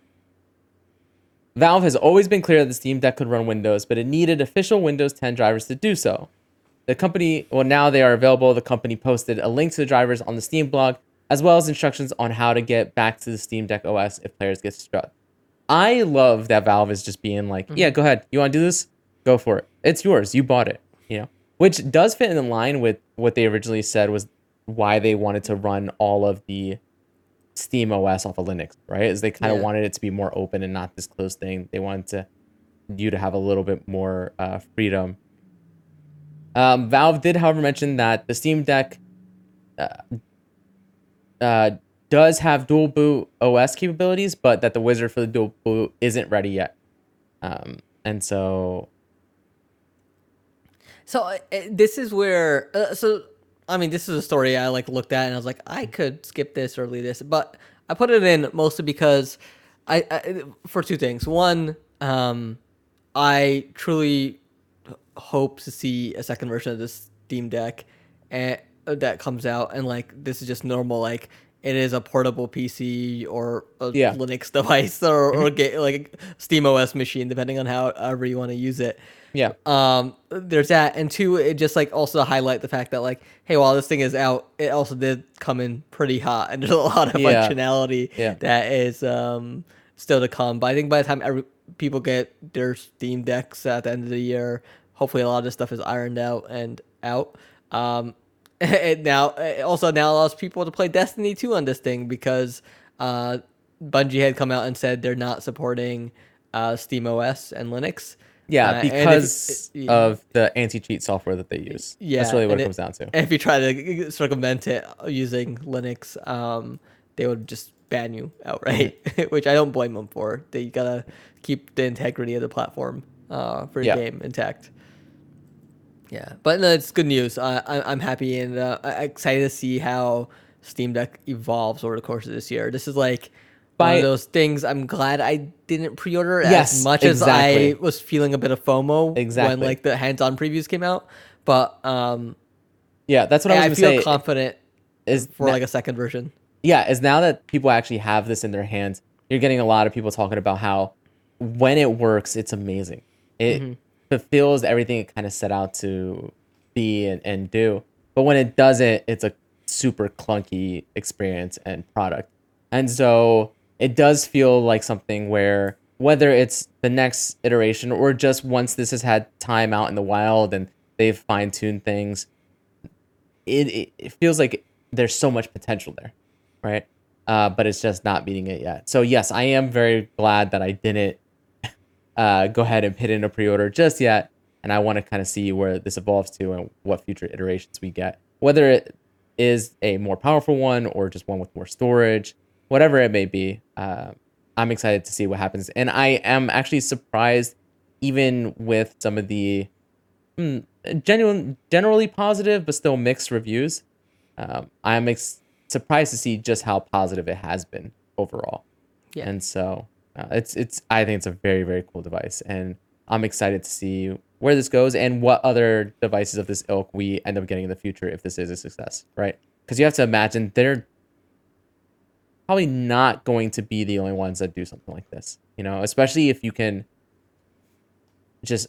Valve has always been clear that the Steam Deck could run Windows, but it needed official Windows 10 drivers to do so. The company, well, now they are available. The company posted a link to the drivers on the Steam blog, as well as instructions on how to get back to the Steam Deck OS if players get struck. I love that Valve is just being like, yeah, go ahead. You want to do this? Go for it. It's yours. You bought it. You know, which does fit in line with what they originally said was why they wanted to run all of the Steam OS off of Linux, right? Is they kind of Yeah. wanted it to be more open and not this closed thing. They wanted to you to have a little bit more uh, freedom. Um, Valve did, however, mention that the Steam Deck uh, uh, does have dual boot OS capabilities, but that the wizard for the dual boot isn't ready yet. Um, and so, So uh, uh, this is where uh, so I mean this is a story I like looked at and I was like I could skip this or leave this, but I put it in mostly because I, I for two things. One, um, I truly hope to see a second version of this Steam Deck and that comes out and like this is just normal like it is a portable PC or a Yeah. Linux device or, or ga- like Steam OS machine, depending on how however you want to use it. Yeah. Um, there's that, and two, it just like also highlight the fact that like, hey, while this thing is out, it also did come in pretty hot, and there's a lot of Yeah. functionality Yeah. that is um still to come. But I think by the time every people get their Steam decks at the end of the year, hopefully a lot of this stuff is ironed out and out. Um, it now it also now allows people to play Destiny 2 on this thing because uh, Bungie had come out and said they're not supporting uh, Steam OS and Linux. Yeah, Uh, and if- because of the anti-cheat software that they use. Yeah, That's really what it it- comes down to. If you try to circumvent it using Linux, um, they would just ban you outright, which I don't blame them for. They gotta keep the integrity of the platform uh, for Yeah. the game intact. Yeah, but no, it's good news. I, I, I'm happy and uh, excited to see how Steam Deck evolves over the course of this year. This is like one of those things. I'm glad I didn't pre-order Yes, as much as. I was feeling a bit of FOMO exactly. when like the hands-on previews came out. But um, Yeah, that's what I I, was feel going to say. confident is for na- like a second version. yeah, is now that people actually have this in their hands, you're getting a lot of people talking about how when it works, it's amazing. It Mm-hmm. Fulfills everything it kind of set out to be and, and do. But when it doesn't, it's a super clunky experience and product. And so it does feel like something where whether it's the next iteration or just once this has had time out in the wild and they've fine tuned things, it, it, feels like there's so much potential there, right? Uh, but it's just not meeting it yet. So yes, I am very glad that I didn't uh, go ahead and put in a pre-order just yet, and I want to kind of see where this evolves to and what future iterations we get, whether it is a more powerful one or just one with more storage, whatever it may be. Uh, I'm excited to see what happens, and I am actually surprised, even with some of the mm, genuine, generally positive but still mixed reviews. Um, I'm ex- surprised to see just how positive it has been overall. Yeah. And so uh, it's it's I think it's a very very cool device, and I'm excited to see where this goes and what other devices of this ilk we end up getting in the future if this is a success, right? Because you have to imagine they're probably not going to be the only ones that do something like this, you know, especially if you can just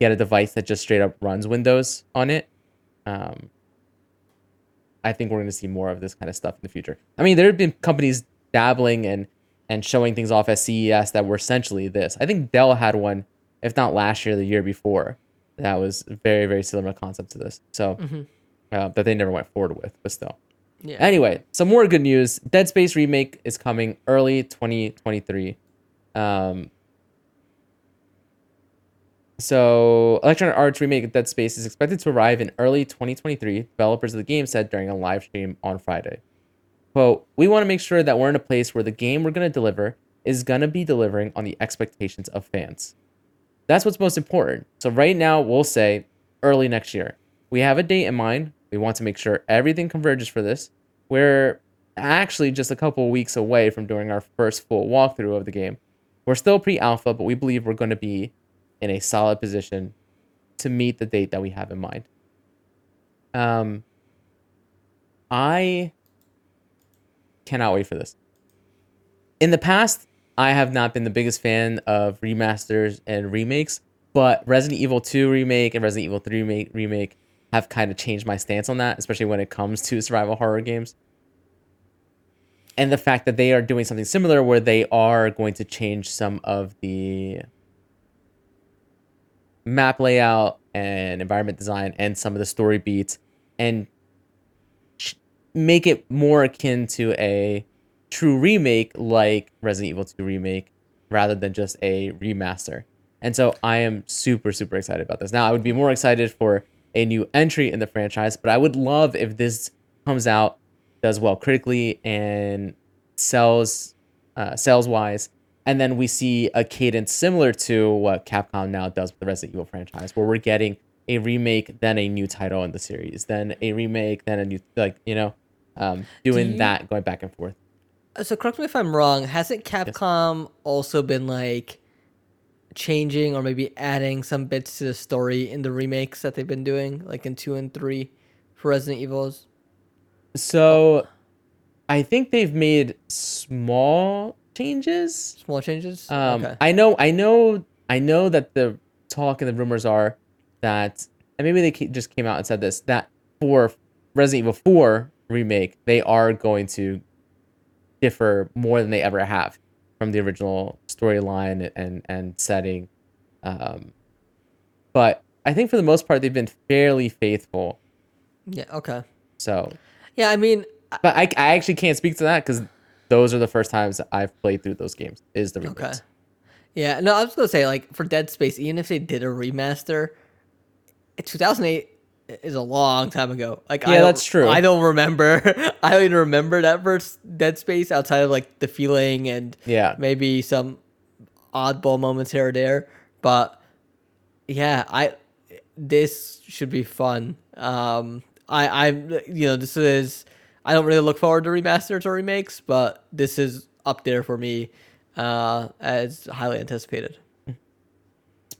get a device that just straight up runs Windows on it. Um, I think we're going to see more of this kind of stuff in the future. I mean, there have been companies dabbling and and showing things off at CES that were essentially this. I think Dell had one, if not last year, the year before, that was very very similar concept to this. So uh, that they never went forward with, but still. Yeah. Anyway, some more good news. Dead Space remake is coming early 2023. Um, so, Electronic Arts remake of Dead Space is expected to arrive in early 2023. Developers of the game said during a live stream on Friday. Quote, we want to make sure that we're in a place where the game we're going to deliver is going to be delivering on the expectations of fans. That's what's most important. So, right now, we'll say early next year. We have a date in mind. We want to make sure everything converges for this. We're actually just a couple weeks away from doing our first full walkthrough of the game. We're still pre alpha, but we believe we're going to be in a solid position to meet the date that we have in mind. Um, I cannot wait for this. In the past, I have not been the biggest fan of remasters and remakes, but Resident Evil 2 remake and Resident Evil 3 remake, remake have kind of changed my stance on that, especially when it comes to survival horror games. And the fact that they are doing something similar where they are going to change some of the map layout and environment design and some of the story beats and make it more akin to a true remake like Resident Evil 2 remake rather than just a remaster. And so I am super super excited about this. Now I would be more excited for a new entry in the franchise, but I would love if this comes out does well critically and sells uh, sales wise and then we see a cadence similar to what Capcom now does with the Resident Evil franchise, where we're getting a remake, then a new title in the series, then a remake, then a new like you know, um, doing you- that, going back and forth. Uh, So correct me if I'm wrong. Hasn't Capcom also been like changing or maybe adding some bits to the story in the remakes that they've been doing, like in two and three for Resident Evils? So I think they've made small changes. Small changes. Um, okay. I know, I know, I know that the talk and the rumors are that, and maybe they just came out and said this that for Resident Evil 4 remake, they are going to differ more than they ever have from the original storyline and and setting. Um, but I think for the most part, they've been fairly faithful. Yeah. Okay. So, Yeah. I mean, but I, I actually can't speak to that because those are the first times I've played through those games. Is the remakes. Okay. Yeah, no, I was gonna say like for Dead Space, even if they did a remaster, 2008 is a long time ago. Like, Yeah, don't- that's true. I don't remember. I don't even remember that first Dead Space outside of like the feeling and Yeah. maybe some oddball moments here or there. But yeah, I this should be fun. Um, I I you know this is I don't really look forward to remasters or remakes, but this is up there for me uh, as highly anticipated.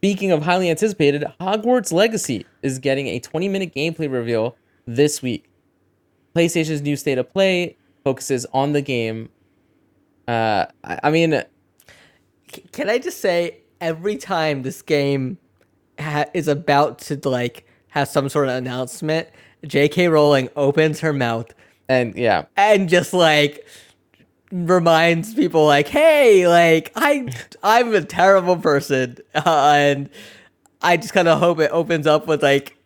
Speaking of highly anticipated, Hogwarts Legacy is getting a 20 minute gameplay reveal this week. PlayStation's new state of play focuses on the game. Uh, I, I mean, Can I just say every time this game ha- is about to like have some sort of announcement, J.K. Rowling opens her mouth and yeah, and just like reminds people like hey like i i'm a terrible person uh, and i just kind of hope it opens up with like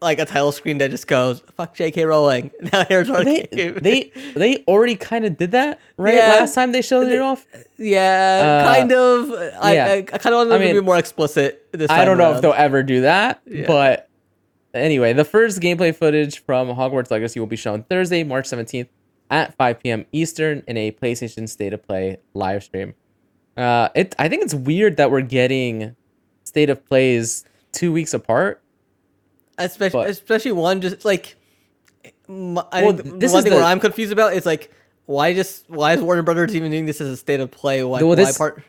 like a title screen that just goes fuck jk rowling now here's our they they they already kind of did that right Yeah. last time they showed it off. yeah Uh, kind of i yeah. i, I kind of want them I to be more explicit this I don't know if they'll ever do that, Yeah. but anyway, the first gameplay footage from Hogwarts Legacy will be shown Thursday, March 17th at 5 p.m. Eastern in a PlayStation State of Play live stream. Uh, it I think it's weird that we're getting State of Plays two weeks apart. especially but- especially one just like m- I Well, think the this one is thing the- where I'm confused about is like why just why is Warner Brothers even doing this as a state of play? Why, Well, why part?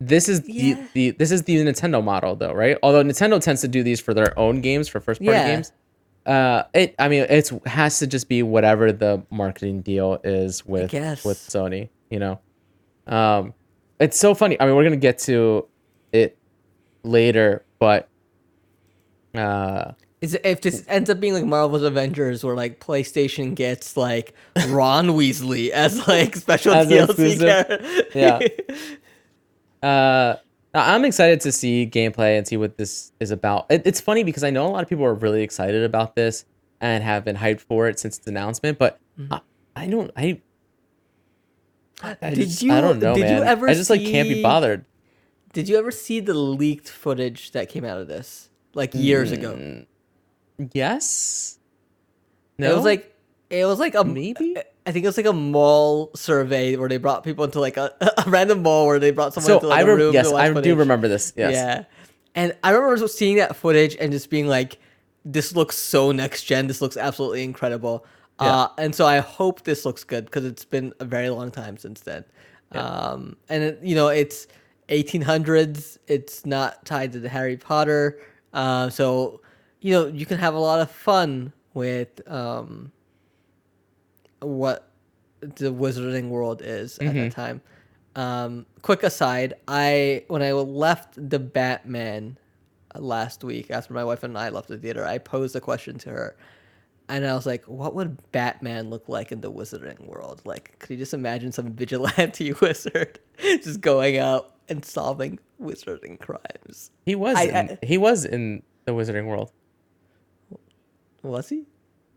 This is Yeah. the, the this is the Nintendo model though, right? Although Nintendo tends to do these for their own games, for first party Yeah. games. Uh, it I mean it's has to just be whatever the marketing deal is with with Sony, you know. Um, it's so funny. I mean, we're gonna get to it later, but uh, Is it, if this ends up being like Marvel's Avengers, where like PlayStation gets like Ron Weasley as like special As DLC character? Yeah. uh, I'm excited to see gameplay and see what this is about. It, it's funny because I know a lot of people are really excited about this and have been hyped for it since its announcement, but I, I don't. I I Mm-hmm. Did just- you- I don't know, did you man. ever I just like can't be bothered. Did you ever see the leaked footage that came out of this like years ago? Mm, Yes. It was like it was like a Maybe? I think it was like a mall survey where they brought people into like a, a random mall where they brought someone so. into like I a re- room. yes, I do remember this. Yes. Yeah, and I remember seeing that footage and just being like, "This looks so next gen. This looks absolutely incredible." Uh, and so I hope this looks good because it's been a very long time since then. Um, and it, you know, it's 1800s. It's not tied to the Harry Potter. Uh, so you know, you can have a lot of fun with um, what the wizarding world is at that time. Um, quick aside, I when I left the Batman last week after my wife and I left the theater, I posed a question to her, and I was like, "What would Batman look like in the wizarding world? Like, could you just imagine some vigilante wizard just going out and solving wizarding crimes? He was. I- in, he was in the Wizarding World. Was he?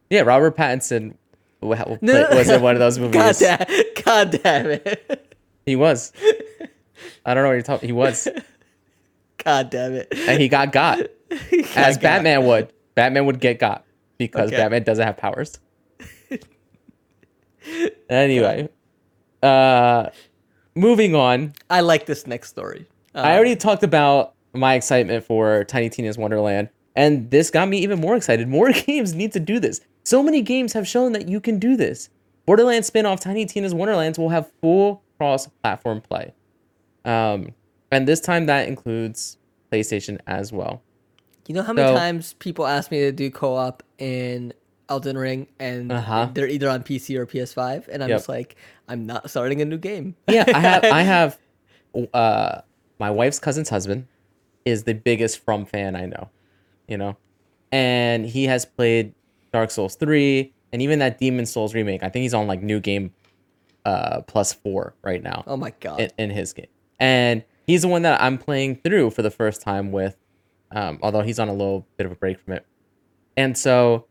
Yeah, Robert Pattinson wa- No, was in one of those movies. God damn, God damn it! He was. I don't know what you're talking. He was, God damn it! and he got got as got. Batman would. Batman would get got because Okay. Batman doesn't have powers. anyway, uh, moving on. I like this next story. Uh, I already talked about my excitement for Tiny Tina's Wonderland, and this got me even more excited. More games need to do this. So many games have shown that you can do this. Borderlands spin-off Tiny Tina's Wonderlands will have full cross-platform play. Um, and this time that includes PlayStation as well. You know how many So- times people ask me to do co-op in Elden Ring, and Uh-huh. they're either on PC or PS5, and I'm Yep. just like, I'm not starting a new game. Yeah, I have. I have. Uh, my wife's cousin's husband is the biggest From fan I know. You know, and he has played Dark Souls three and even that Demon Souls remake. I think he's on like new game, uh, plus four right now oh my god. in, in his game, and he's the one that I'm playing through for the first time with. Um, although he's on a little bit of a break from it, and so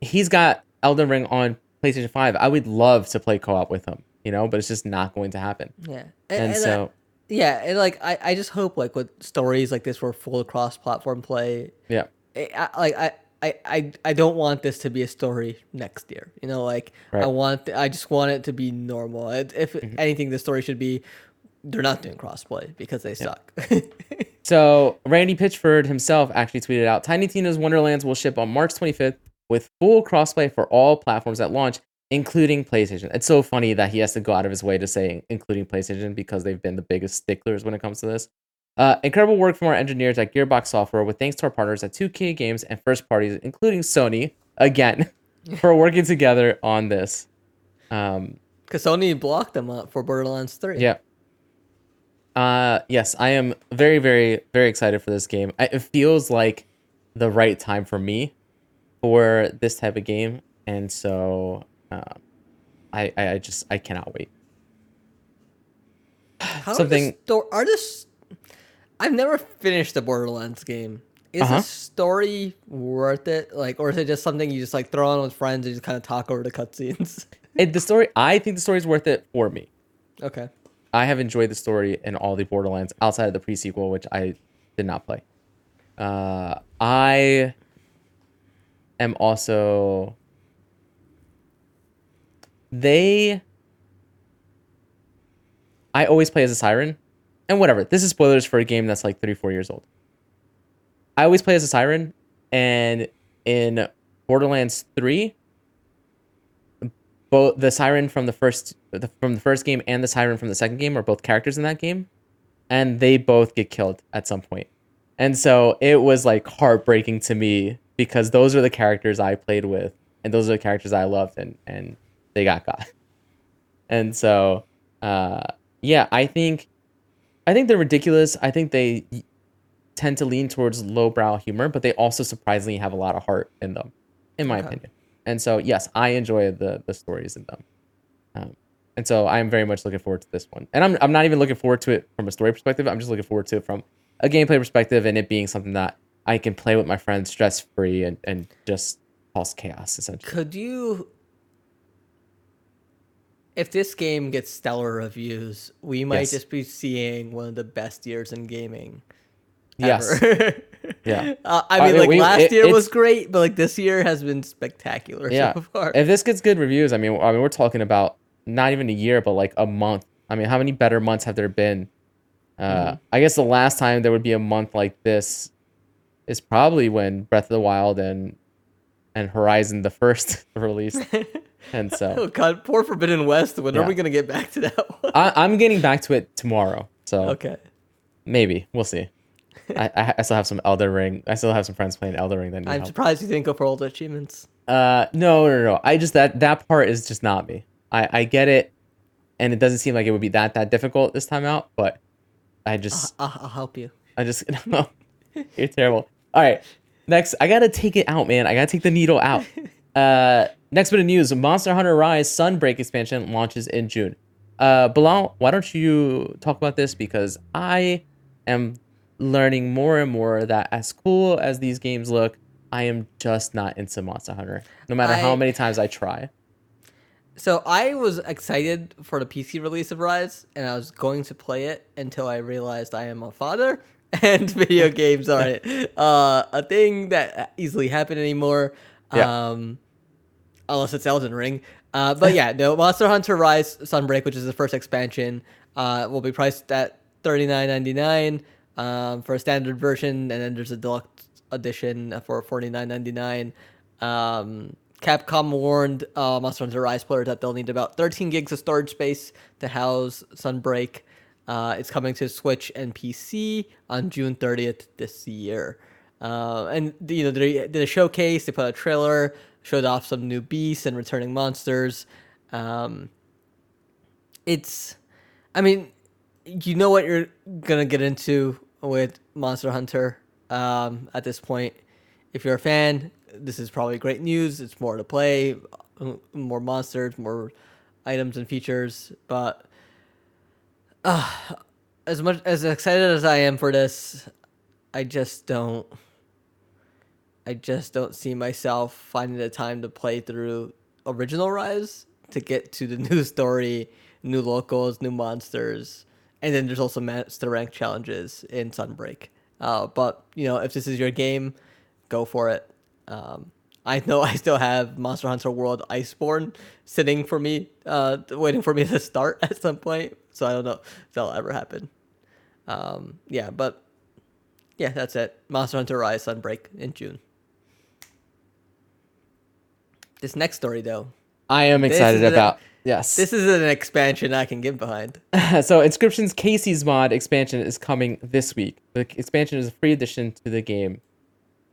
he's got Elden Ring on PlayStation Five. I would love to play co-op with him, you know, but it's just not going to happen. yeah, And, I- so, yeah, and like I, I just hope like with stories like this were full cross-platform play. yeah, I, I- like I. I, I, I don't want this to be a story next year. You know, like I Right. Mm-hmm. want I just want it to be normal. It- If anything, the story should be they're not doing crossplay because they suck. So Randy Pitchford himself actually tweeted out Tiny Tina's Wonderlands will ship on March 25th with full crossplay for all platforms at launch, including PlayStation. It's so funny that he has to go out of his way to say including PlayStation because they've been the biggest sticklers when it comes to this. Uh, incredible work from our engineers at Gearbox Software, with thanks to our partners at 2K Games and first parties, including Sony, again, for working together on this. Um, Because Sony blocked them up for Borderlands 3. yeah. Uh, yes, I am very, very, very excited for this game. I, it feels like the right time for me for this type of game, and so um, I, I, I just, I cannot wait. How Something- Are the, sto- are this? I've never finished the Borderlands game. Is Uh-huh. the story worth it? Like, or is it just something you just like throw on with friends and just kind of talk over the cutscenes? It, the story, I think the story is worth it for me. okay. I have enjoyed the story in all the Borderlands outside of the pre-sequel, which I did not play. Uh, I am also they. I always play as a siren, and whatever. This is spoilers for a game that's like 34 years old. I always play as a siren, and in Borderlands 3, both the siren from the first the, from the first game and the siren from the second game are both characters in that game and they both get killed at some point. and so it was like heartbreaking to me because those are the characters i played with and those are the characters i loved and and they got got and so uh yeah i think i think they're ridiculous. I think they tend to lean towards lowbrow humor but they also surprisingly have a lot of heart in them in my Okay. opinion. And so yes i enjoy the the stories in them. Um, and so i'm very much looking forward to this one. And I'm, I'm not even looking forward to it from a story perspective. I'm just looking forward to it from a gameplay perspective and it being something that i can play with my friends stress free and, and just cause chaos essentially. Could you, if this game gets stellar reviews, we might Yes. just be seeing one of the best years in gaming. yes Yeah. Uh, I Uh, mean, it- like we- last it- year was great, but like this year has been spectacular yeah so far. if this gets good reviews i mean i mean we're talking about not even a year but like a month i mean how many better months have there been uh Mm-hmm. i guess the last time there would be a month like this is probably when breath of the wild and and horizon the first release. and so oh god, poor Forbidden West. When are we gonna get back to that one? I, i'm getting back to it tomorrow so okay. maybe we'll see I, I still have some Elden Ring. I still have some friends playing Elden Ring that need I'm help. surprised you didn't go for all the achievements. Uh, no, no, no. I just that that part is just not me. I I get it, and it doesn't seem like it would be that that difficult this time out. But I just I'll, I'll help you. I just no, you're terrible. All right, next I gotta take it out, man. I gotta take the needle out. Uh, next bit of news: Monster Hunter Rise Sunbreak expansion launches in June. Uh, Bilal, why don't you talk about this because I am learning more and more that as cool as these games look, I am just not into Monster Hunter. No matter how many times I try. So I was excited for the PC release of Rise, and I was going to play it until I realized I am a father, and video games aren't uh, a thing that easily happen anymore. Yeah. Um, unless it's Elden Ring. Uh, but yeah, no, Monster Hunter Rise Sunbreak, which is the first expansion, uh, will be priced at thirty nine ninety nine um, for a standard version, and then there's a deluxe edition for forty nine ninety nine. Um, Capcom warned uh, Monster Hunter Rise players that they'll need about 13 gigs of storage space to house Sunbreak. Uh, it's coming to Switch and PC on June 30th this year. Uh, and you know they did a showcase. They put a trailer showed off some new beasts and returning monsters. Um, it's, I mean, you know what you're gonna get into with Monster Hunter um, at this point. If you're a fan, this is probably great news. It's more to play, more monsters, more items and features. But uh, as much as excited as I am for this, I just don't. I just don't see myself finding the time to play through original Rise to get to the new story, new locals, new monsters, and then there's also master rank challenges in Sunbreak. Uh, but you know, if this is your game, go for it. Um, I know I still have Monster Hunter World Iceborne sitting for me, uh, waiting for me to start at some point. So I don't know if that'll ever happen. Um, yeah, but yeah, that's it. Monster Hunter Rise Sunbreak in June. This next story, though, I am excited is a- about. yes. this is an expansion I can get behind. so Inscryption's Kaycee's mod expansion is coming this week. The expansion is a free addition to the game.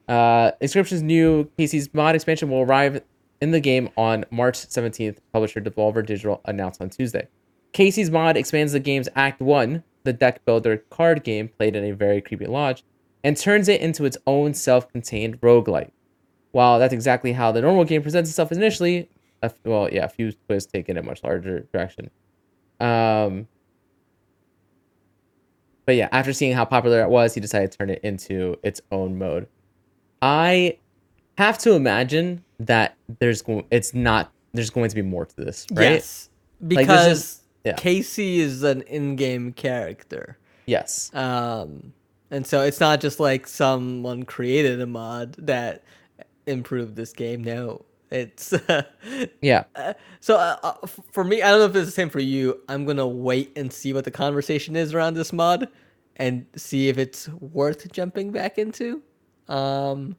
Uh, Inscryption's new Kaycee's mod expansion will arrive in the game on March 17th. Publisher Devolver Digital announced on Tuesday. Kaycee's mod expands the game's Act 1, the deck builder card game played in a very creepy lodge, and turns it into its own self-contained roguelike. While that's exactly how the normal game presents itself initially, a, well, yeah, a few twists take it in a much larger direction. Um, but yeah, after seeing how popular it was, he decided to turn it into its own mode. I have to imagine that there's going it's not there's going to be more to this, right? Yes, this because is- yeah. Kaycee is an in-game character. Yes. Um, and so it's not just like someone created a mod that improved this game. No, it's Yeah. so uh, uh, for me. I don't know if it's the same for you. I'm gonna wait and see what the conversation is around this mod, and see if it's worth jumping back into. Um,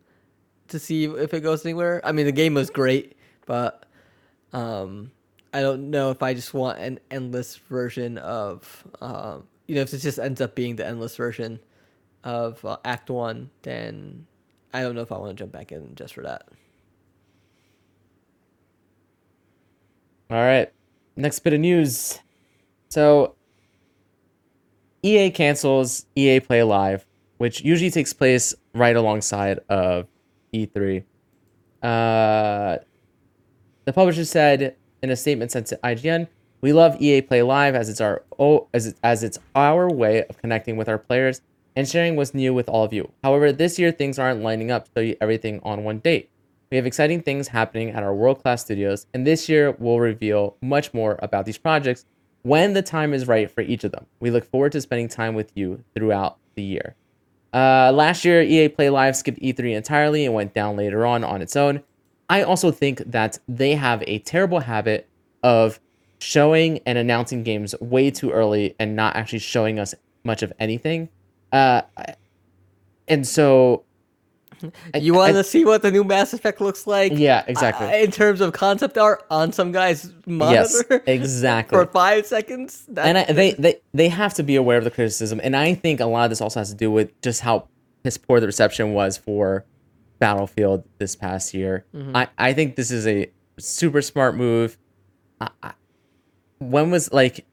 to see if it goes anywhere. I mean, the game was great, but um, I don't know if I just want an endless version of, um, you know, if it just ends up being the endless version of uh, Act One, then I don't know if I want to jump back in just for that. All right. Next bit of news. So EA cancels EA Play Live, which usually takes place right alongside of E3. Uh, the publisher said in a statement sent to IGN, "We love EA Play Live as it's our oh, as as it's our way of connecting with our players and sharing what's new with all of you. However, this year things aren't lining up to show everything on one date. We have exciting things happening at our world class studios, and this year we'll reveal much more about these projects when the time is right for each of them. We look forward to spending time with you throughout the year. Uh, last year, EA Play Live skipped E3 entirely and went down later on on its own. I also think that they have a terrible habit of showing and announcing games way too early and not actually showing us much of anything. Uh, and so, You want to see what the new Mass Effect looks like? yeah, exactly. Uh, in terms of concept art on some guy's monitor, yes, exactly. for five seconds. And I, they, they they have to be aware of the criticism and i think a lot of this also has to do with just how piss poor the reception was for battlefield this past year. Mm-hmm. I i think this is a super smart move. I, I, when was like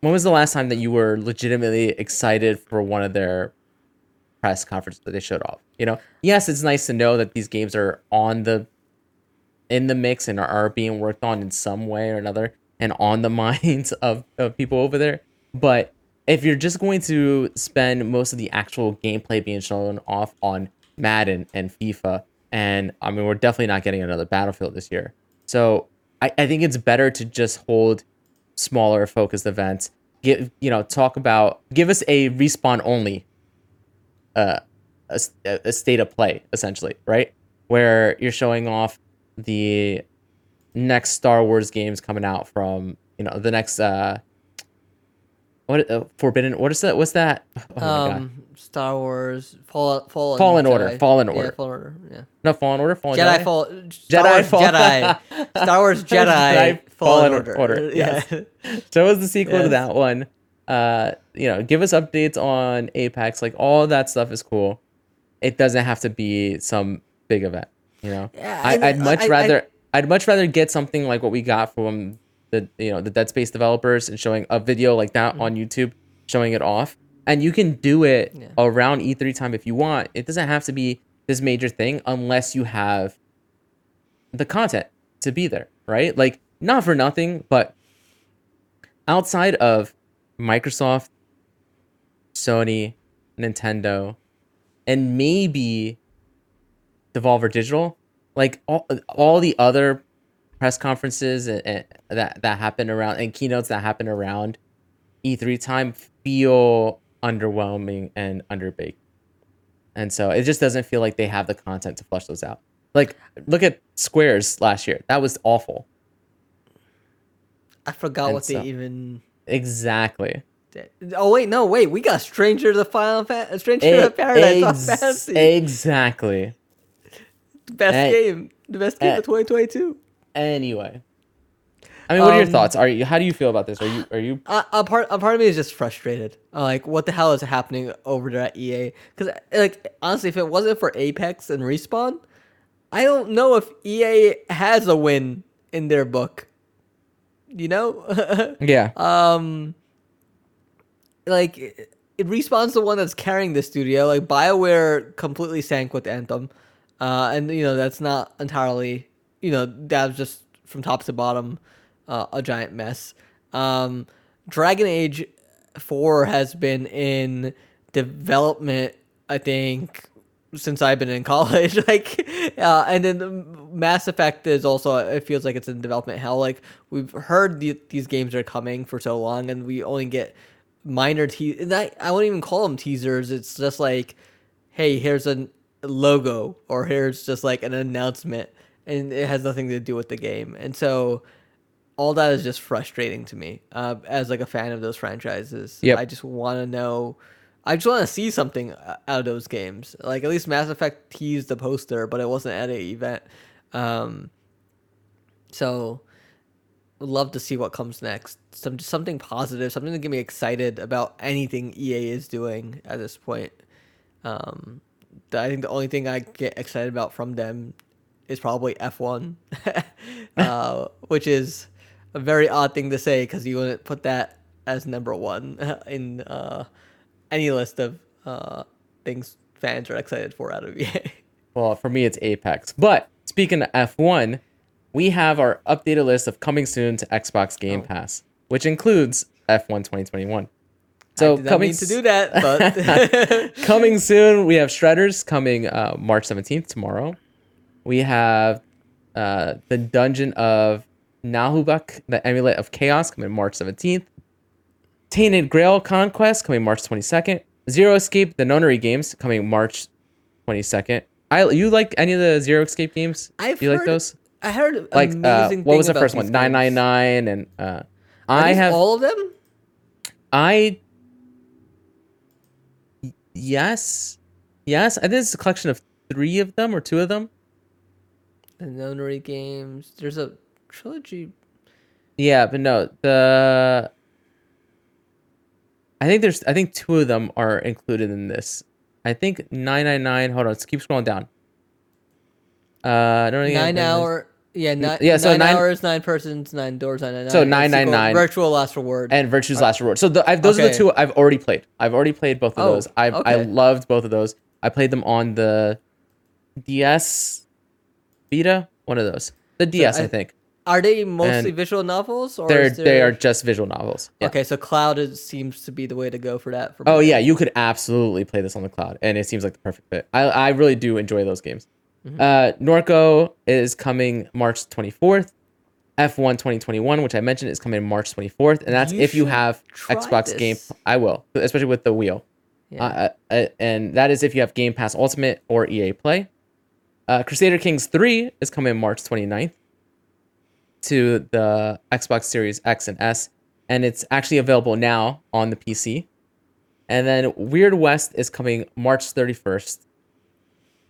when was the last time that you were legitimately excited for one of their press conferences that they showed off? You know yes it's nice to know that these games are on the in the mix and are, are being worked on in some way or another and on the minds of, of people over there. But if you're just going to spend most of the actual gameplay being shown off on Madden and FIFA, and I mean, we're definitely not getting another Battlefield this year. So I, I think it's better to just hold smaller focused events. Give you know, talk about give us a respawn only uh, a, a state of play essentially, right? Where you're showing off the next Star Wars games coming out from you know the next uh what uh, Forbidden what is that what's that oh my god um, Star Wars Fall, Fallen Fallen Order, Jedi. Fallen Yeah, Order. Fallen Order. Yeah. no Fallen Order Fallen Jedi, Jedi, Fall Jedi Wars Fall- Jedi Star Wars Jedi, Jedi Fallen, Fallen Order. Order, Yeah. show us the sequel to that one uh you know give us updates on Apex like all that stuff is cool it doesn't have to be some big event You know, Yeah, I, I'd much I- rather I, would much rather get something like what we got from the you know the Dead Space developers and showing a video like that on YouTube, showing it off, and you can do it Yeah. around E3 time if you want. It doesn't have to be this major thing unless you have the content to be there, right? Like not for nothing, but outside of Microsoft, Sony, Nintendo, and maybe Devolver Digital, like all, all the other press conferences and, and that that happen around and keynotes that happen around E3 time feel underwhelming and underbaked. And so it just doesn't feel like they have the content to flush those out. Like look at Squares last year. That was awful. I forgot And what so- they even. Exactly. did. Oh wait, no, wait. We got Stranger the Final Fa- Stranger of Paradise on Ex- Fantasy. exactly. best eh, game, the best game eh. of 2022. Anyway, I mean, what are your Um, thoughts? Are you? How do you feel about this? Are you? Are you? Uh, a part, a part of me is just frustrated. Uh, like, what the hell is happening over there at EA? Because, like, honestly, if it wasn't for Apex and Respawn, I don't know if EA has a win in their book. You know, Yeah. um, like it, it respawns the one that's carrying the studio. Like Bioware completely sank with Anthem, uh, and you know that's not entirely. You know that was just from top to bottom uh, a giant mess. Um, Dragon Age Four has been in development, I think, since I've been in college. like, uh, and then the Mass Effect is also. It feels like it's in development hell. Like we've heard the, these games are coming for so long, and we only get minor te. and I I wouldn't even call them teasers. It's just like, hey, here's a logo, or here's just like an announcement, and it has nothing to do with the game. And so all that is just frustrating to me uh, as like a fan of those franchises. Yep. I just want to know. I just want to see something uh, out of those games. Like at least Mass Effect teased the poster, but it wasn't at an event. Um, so love to see what comes next. Some something positive, something to get me excited about anything EA is doing at this point. Um, I think the only thing I get excited about from them is probably F1, uh, which is a very odd thing to say because you wouldn't put that as number one in uh, any list of uh, things fans are excited for out of EA. Well, for me, it's Apex. But speaking of F1, we have our updated list of coming soon to Xbox Game Oh. Pass, which includes F1 2021. So I did not coming to do that, but coming soon, we have Shredders coming uh, March 17th tomorrow. We have uh, the Dungeon of Naheulbeuk, the Amulet of Chaos, coming March 17th. Tainted Grail Conquest coming March 22nd. Zero Escape, the Nonary games coming March 22nd. I you like any of the Zero Escape games? I've Do you like those? I heard Like uh, what was the first one? Nine nine nine and uh, I have all of them. I yes, yes. I think it's a collection of three of them or two of them. The Nonary games. There's a trilogy. Yeah, but no, the I think there's I think two of them are included in this. I think nine nine nine. Hold on, let's keep scrolling down. Uh, no, yeah, Nine there's- hour. Yeah, nine, yeah, so nine, nine- hours, nine persons, nine doors, nine nine. So 999. Virtual last reward. and Virtue's Last Reward. So the, I've, those are the two I've already played. I've already played both of Oh, those. I've I loved both of those. I played them on the DS Vita, one of those. The DS, I, I- think. Are they mostly and visual novels, or They're is they are just visual novels. Yeah. Okay, so cloud is, seems to be the way to go for that. For Oh yeah, you could absolutely play this on the cloud, and it seems like the perfect fit. I I really do enjoy those games. Mm-hmm. Uh, Norco is coming March twenty fourth. F1 2021, which I mentioned, is coming March 24th, and that's You if you have Xbox Game. I will, especially with the wheel. Yeah. Uh, uh, and that is if you have Game Pass Ultimate or EA Play. Uh, Crusader Kings 3 is coming March 29th to the Xbox Series X and S, and it's actually available now on the PC. And then Weird West is coming March 31st.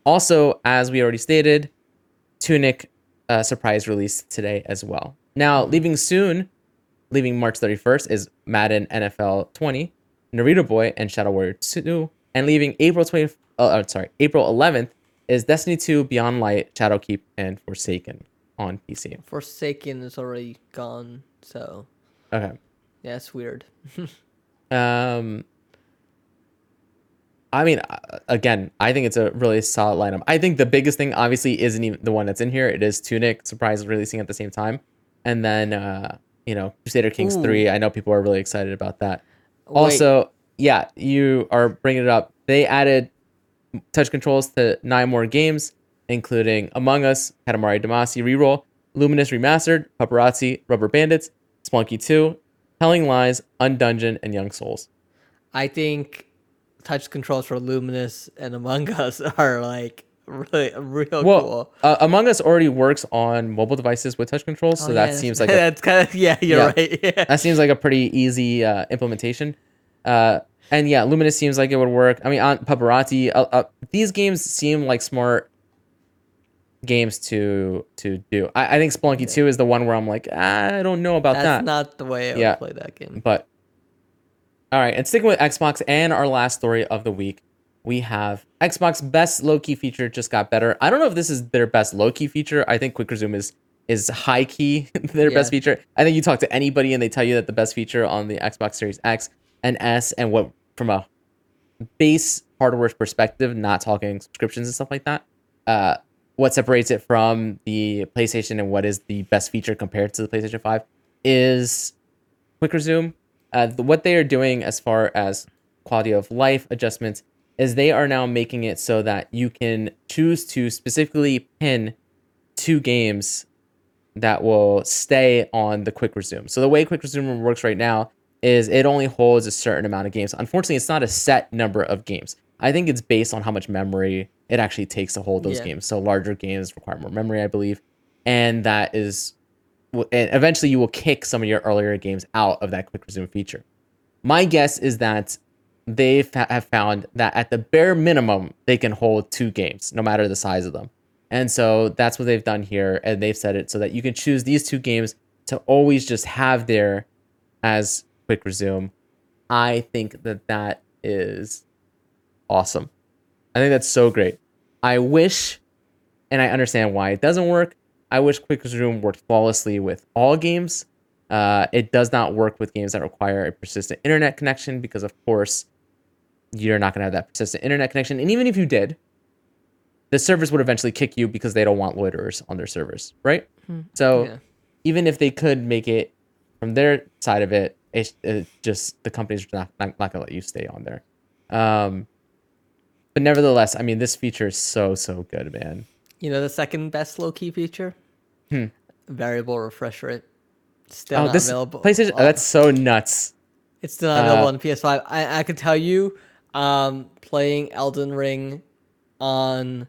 Also, as we already stated, Tunic uh, surprise release today as well. Now, leaving soon, leaving March 31st is Madden NFL 20, Naruto Boy, and Shadow Warrior 2. And leaving April 20, uh, sorry, April 11th is Destiny 2, Beyond Light, Shadowkeep, and Forsaken on PC. Forsaken is already gone, so Okay. yeah, it's weird. Um, I mean, uh, again, I think it's a really solid lineup. I think the biggest thing, obviously, isn't even the one that's in here. It is Tunic, surprise releasing at the same time, and then uh, you know, Crusader Kings Ooh. three. I know people are really excited about that. Wait, Also, yeah, you are bringing it up. They added touch controls to nine more games, including Among Us, Katamari Damacy Reroll, Lumines Remastered, Paparazzi, Rubber Bandits, Spelunky 2, Telling Lies, Undungeon, and Young Souls. I think touch controls for Lumines and Among Us are like really real Well, cool. uh, Among Us already works on mobile devices with touch controls, so Oh, that yeah, seems like a, that's kind of yeah. You're Yeah. right. Yeah. that seems like a pretty easy uh, implementation. Uh, and yeah, Lumines seems like it would work. I mean, on Paparazzi, uh, uh, these games seem like smart games to to do. I, I think Spelunky 2 is the one where I'm like, I don't know about That's that. That's not the way I Yeah. would play that game. But all right, and sticking with Xbox and our last story of the week, we have Xbox best low key feature just got better. I don't know if this is their best low key feature. I think Quick Resume is is high key their Yeah. best feature. I think you talk to anybody and they tell you that the best feature on the Xbox Series X and S and what from a base hardware perspective, not talking subscriptions and stuff like that. Uh, what separates it from the PlayStation and what is the best feature compared to the PlayStation 5 is quick resume. Uh, what they are doing as far as quality of life adjustments is they are now making it so that you can choose to specifically pin two games that will stay on the quick resume. So the way quick resume works right now is it only holds a certain amount of games. Unfortunately, it's not a set number of games. I think it's based on how much memory it actually takes to hold those Yeah. games. So larger games require more memory, I believe, and that is and eventually you will kick some of your earlier games out of that quick resume feature. My guess is that they have found that at the bare minimum they can hold two games, no matter the size of them. And so that's what they've done here, and they've set it so that you can choose these two games to always just have there as quick resume. I think that that is awesome. I think that's so great. I wish, and I understand why it doesn't work. I wish Quick Resume worked flawlessly with all games. Uh, it does not work with games that require a persistent internet connection because, of course, you're not going to have that persistent internet connection. And even if you did, the servers would eventually kick you because they don't want loiterers on their servers, right? So Yeah. even if they could make it from their side of it, it's it just the company's not, not, not going to let you stay on there. Um, but nevertheless, I mean, this feature is so, so good, man. You know the second best low key feature? Hmm. Variable refresh rate. Still Oh, not this available. PlayStation, on- that's so nuts. it's still not available uh, on PS5. I, I could tell you, um, playing Elden Ring on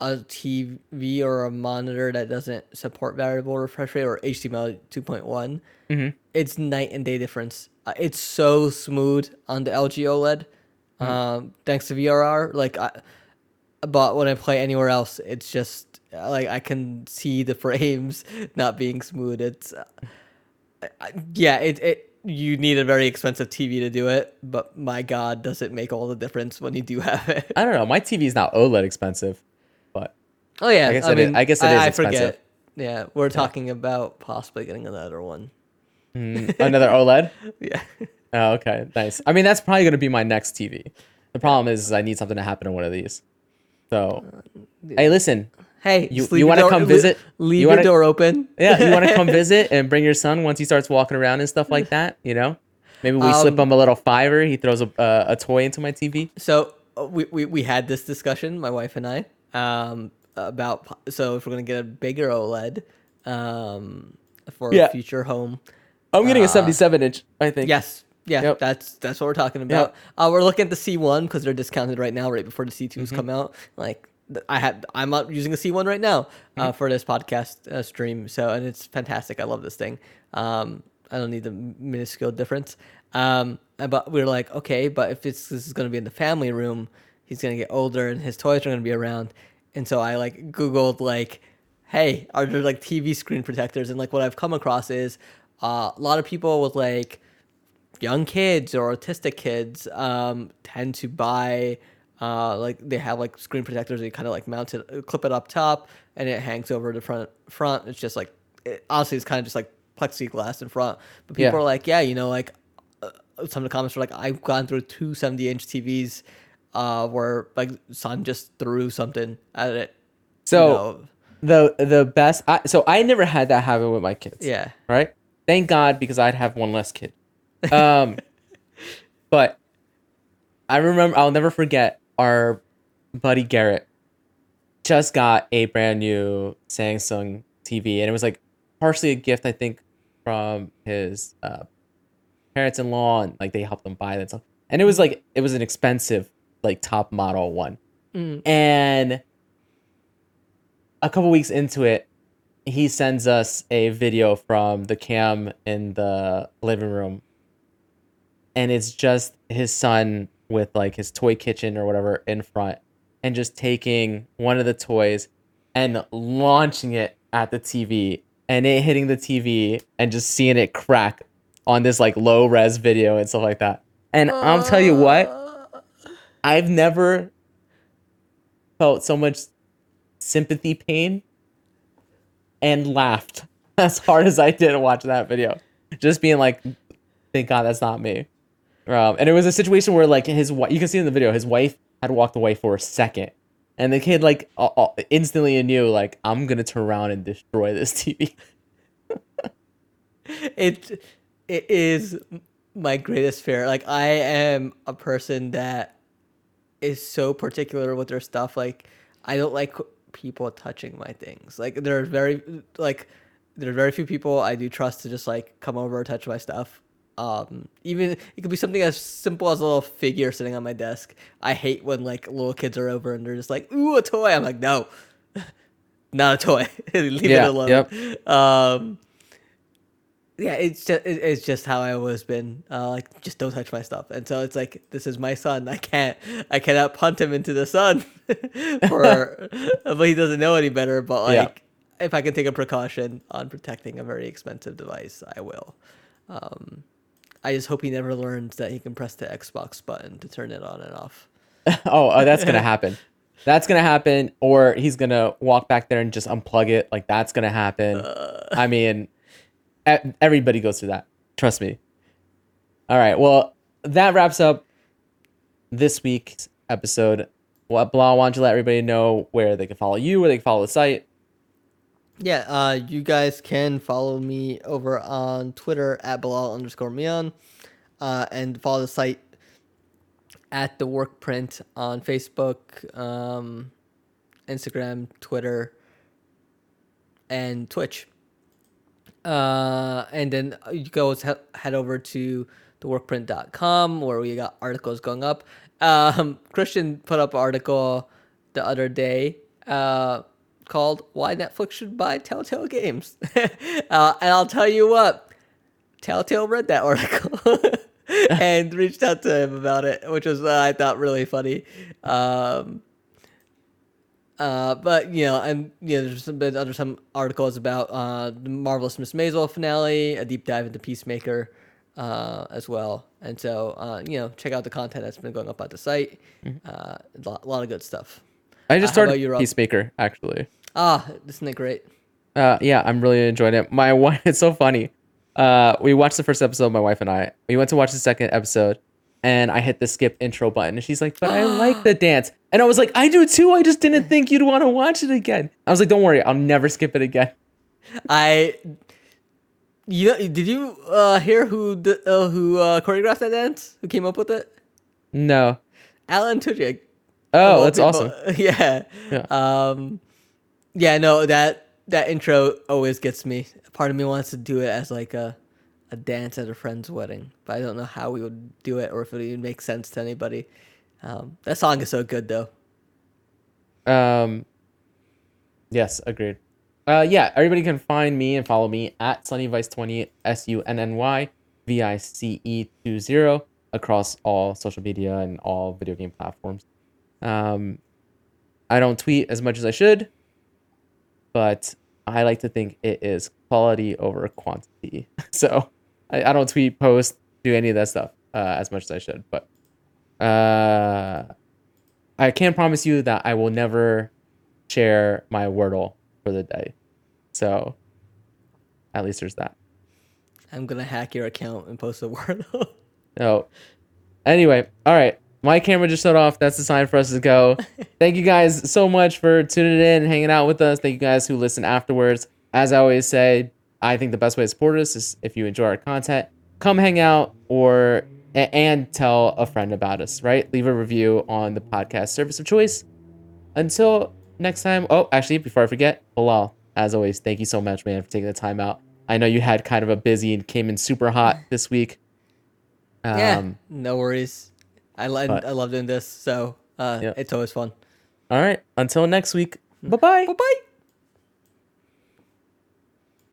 a TV or a monitor that doesn't support variable refresh rate or HDMI 2.1, Mhm. it's night and day difference. Uh, it's so smooth on the LG OLED, Hmm. um, thanks to VRR. Like, I, but when I play anywhere else, it's just like I can see the frames not being smooth. It's uh, I- yeah, it it you need a very expensive TV to do it, but my God, does it make all the difference when you do have it? I don't know. My TV is not OLED expensive, but Oh yeah, I guess it is- I guess it I, is I expensive. forget. Yeah, we're talking about possibly getting another one. mm, another OLED. Yeah, Oh, okay, nice. I mean, that's probably going to be my next TV. The problem is, I need something to happen to one of these. So, hey, listen, hey, You- you wanna come visit? Leave You wanna- door open. yeah, you want to come visit and bring your son once he starts walking around and stuff like that. You know, maybe we slip Um, him a little fiver. He throws a uh, a toy into my TV. So uh, we, we we had this discussion, my wife and I, um, about so if we're gonna get a bigger OLED, um, for Yeah. a future home. I'm getting a uh, 77 inch. I think. Yes. Yeah, Yep. that's that's what we're talking about. Uh, we're looking at the C1 because they're discounted right now, right before the C2s Mm-hmm. come out. Like I had, I'm up using a C1 right now Mm-hmm. uh, for this podcast uh, stream. So and it's fantastic. I love this thing. Um, I don't need the minuscule difference. Um, uh, but we are like, okay, but if it's this is going to be in the family room, he's going to get older and his toys are going to be around. And so I like Googled like, hey, are there like TV screen protectors? And like what I've come across is uh, a lot of people with like young kids or autistic kids um, tend to buy Uh, like they have like screen protectors. You kind of like mount it, clip it up top, and it hangs over the front. Front. It's just like it, honestly, it's kind of just like plexiglass in front. But people Yeah. are like, yeah, you know, like uh, some of the comments were like, I've gone through two 70 inch TVs, uh, where like son just threw something at it. you So know. the the best. I, so I never had that happen with my kids. yeah, right? Thank God because I'd have one less kid. Um, but I remember I'll never forget our buddy Garrett just got a brand new Samsung TV, and it was like partially a gift I think from his uh, parents-in-law, and like they helped him buy that stuff. And it was like it was an expensive like top model one, Mm. and a couple weeks into it, he sends us a video from the cam in the living room and it's just his son with like his toy kitchen or whatever in front and just taking one of the toys and launching it at the TV and it hitting the TV and just seeing it crack on this like low res video and stuff like that. And I'll tell you what, I've never felt so much sympathy pain and laughed as hard as I did watching that video. Just being like, thank God that's not me. Um, and it was a situation where like his wife, you can see in the video, his wife had walked away for a second. And the kid like instantly knew like I'm gonna turn around and destroy this TV. it it is my greatest fear. Like I am a person that is so particular with their stuff. Like I don't like people touching my things. Like there are very like there are very few people I do trust to just like come over and touch my stuff. Um, even it could be something as simple as a little figure sitting on my desk. I hate when like little kids are over and they're just like, "Ooh, a toy." I'm like, "No, not a toy. Leave Yeah, it alone." yep. Um, yeah, it's just it's just how I always been. Uh, like, just don't touch my stuff. And so it's like, this is my son. I can't, I cannot punt him into the sun, for, but he doesn't know any better. But like, Yeah. if I can take a precaution on protecting a very expensive device, I will. Um, I just hope he never learns that he can press the Xbox button to turn it on and off. oh, oh, that's gonna happen. That's gonna happen, or he's gonna walk back there and just unplug it. Like that's gonna happen. Uh. I mean, everybody goes through that. Trust me. All right. Well, that wraps up this week's episode. Well, Bilal, why don't you let everybody know where they can follow you, where they can follow the site? Yeah, uh, you guys can follow me over on Twitter at Bilal underscore Mion, uh, and follow the site at the Workprint on Facebook, um, Instagram, Twitter, and Twitch. Uh, and then you go head over to theworkprint.com where we got articles going up. Um, Christian put up an article the other day uh, called "Why Netflix Should Buy Telltale Games," uh, and I'll tell you what, Telltale read that article and reached out to him about it, which was uh, I thought really funny. Um, uh, but you know, and you know, there's some been other some articles about uh, the marvelous Miss Maisel finale, a deep dive into Peacemaker, uh, as well. And so, uh, you know, check out the content that's been going up at the site. Uh, a lot, a lot of good stuff. I just started you, Peacemaker, actually. Ah, isn't it great? Uh, yeah, I'm really enjoying it. My wife, it's so funny. Uh, we watched the first episode, my wife and I. We went to watch the second episode, and I hit the skip intro button, and she's like, "But I like the dance," and I was like, "I do too. I just didn't think you'd want to watch it again." I was like, "Don't worry, I'll never skip it again." I, you know, did you uh, hear who uh, who uh, choreographed that dance? Who came up with it? No. Alan Tudyk. Oh, that's people- awesome. Yeah. Yeah. Um, yeah. No, that that intro always gets me. Part of me wants to do it as like a a dance at a friend's wedding, but I don't know how we would do it or if it would make sense to anybody. Um, that song is so good though. Um, yes, agreed. Uh, yeah, everybody can find me and follow me at sunnyvice20 s u n n y v i c e 20 across all social media and all video game platforms. Um, I don't tweet as much as I should, but I like to think it is quality over quantity. So I, I don't tweet, post, do any of that stuff uh, as much as I should. But uh, I can promise you that I will never share my Wordle for the day. So at least there's that. I'm gonna hack your account and post a Wordle. Oh, anyway, all right. My camera just shut off. That's the sign for us to go. Thank you guys so much for tuning in and hanging out with us. Thank you guys who listen afterwards. As I always say, I think the best way to support us is if you enjoy our content, come hang out or and tell a friend about us. Right? Leave a review on the podcast service of choice. Until next time. Oh, actually, before I forget, Bilal, as always, thank you so much, man, for taking the time out. I know you had kind of a busy and came in super hot this week. Um, yeah, no worries. I love but- I love doing this, so uh, it's always fun. All right. Until next week. Bye bye. Bye bye.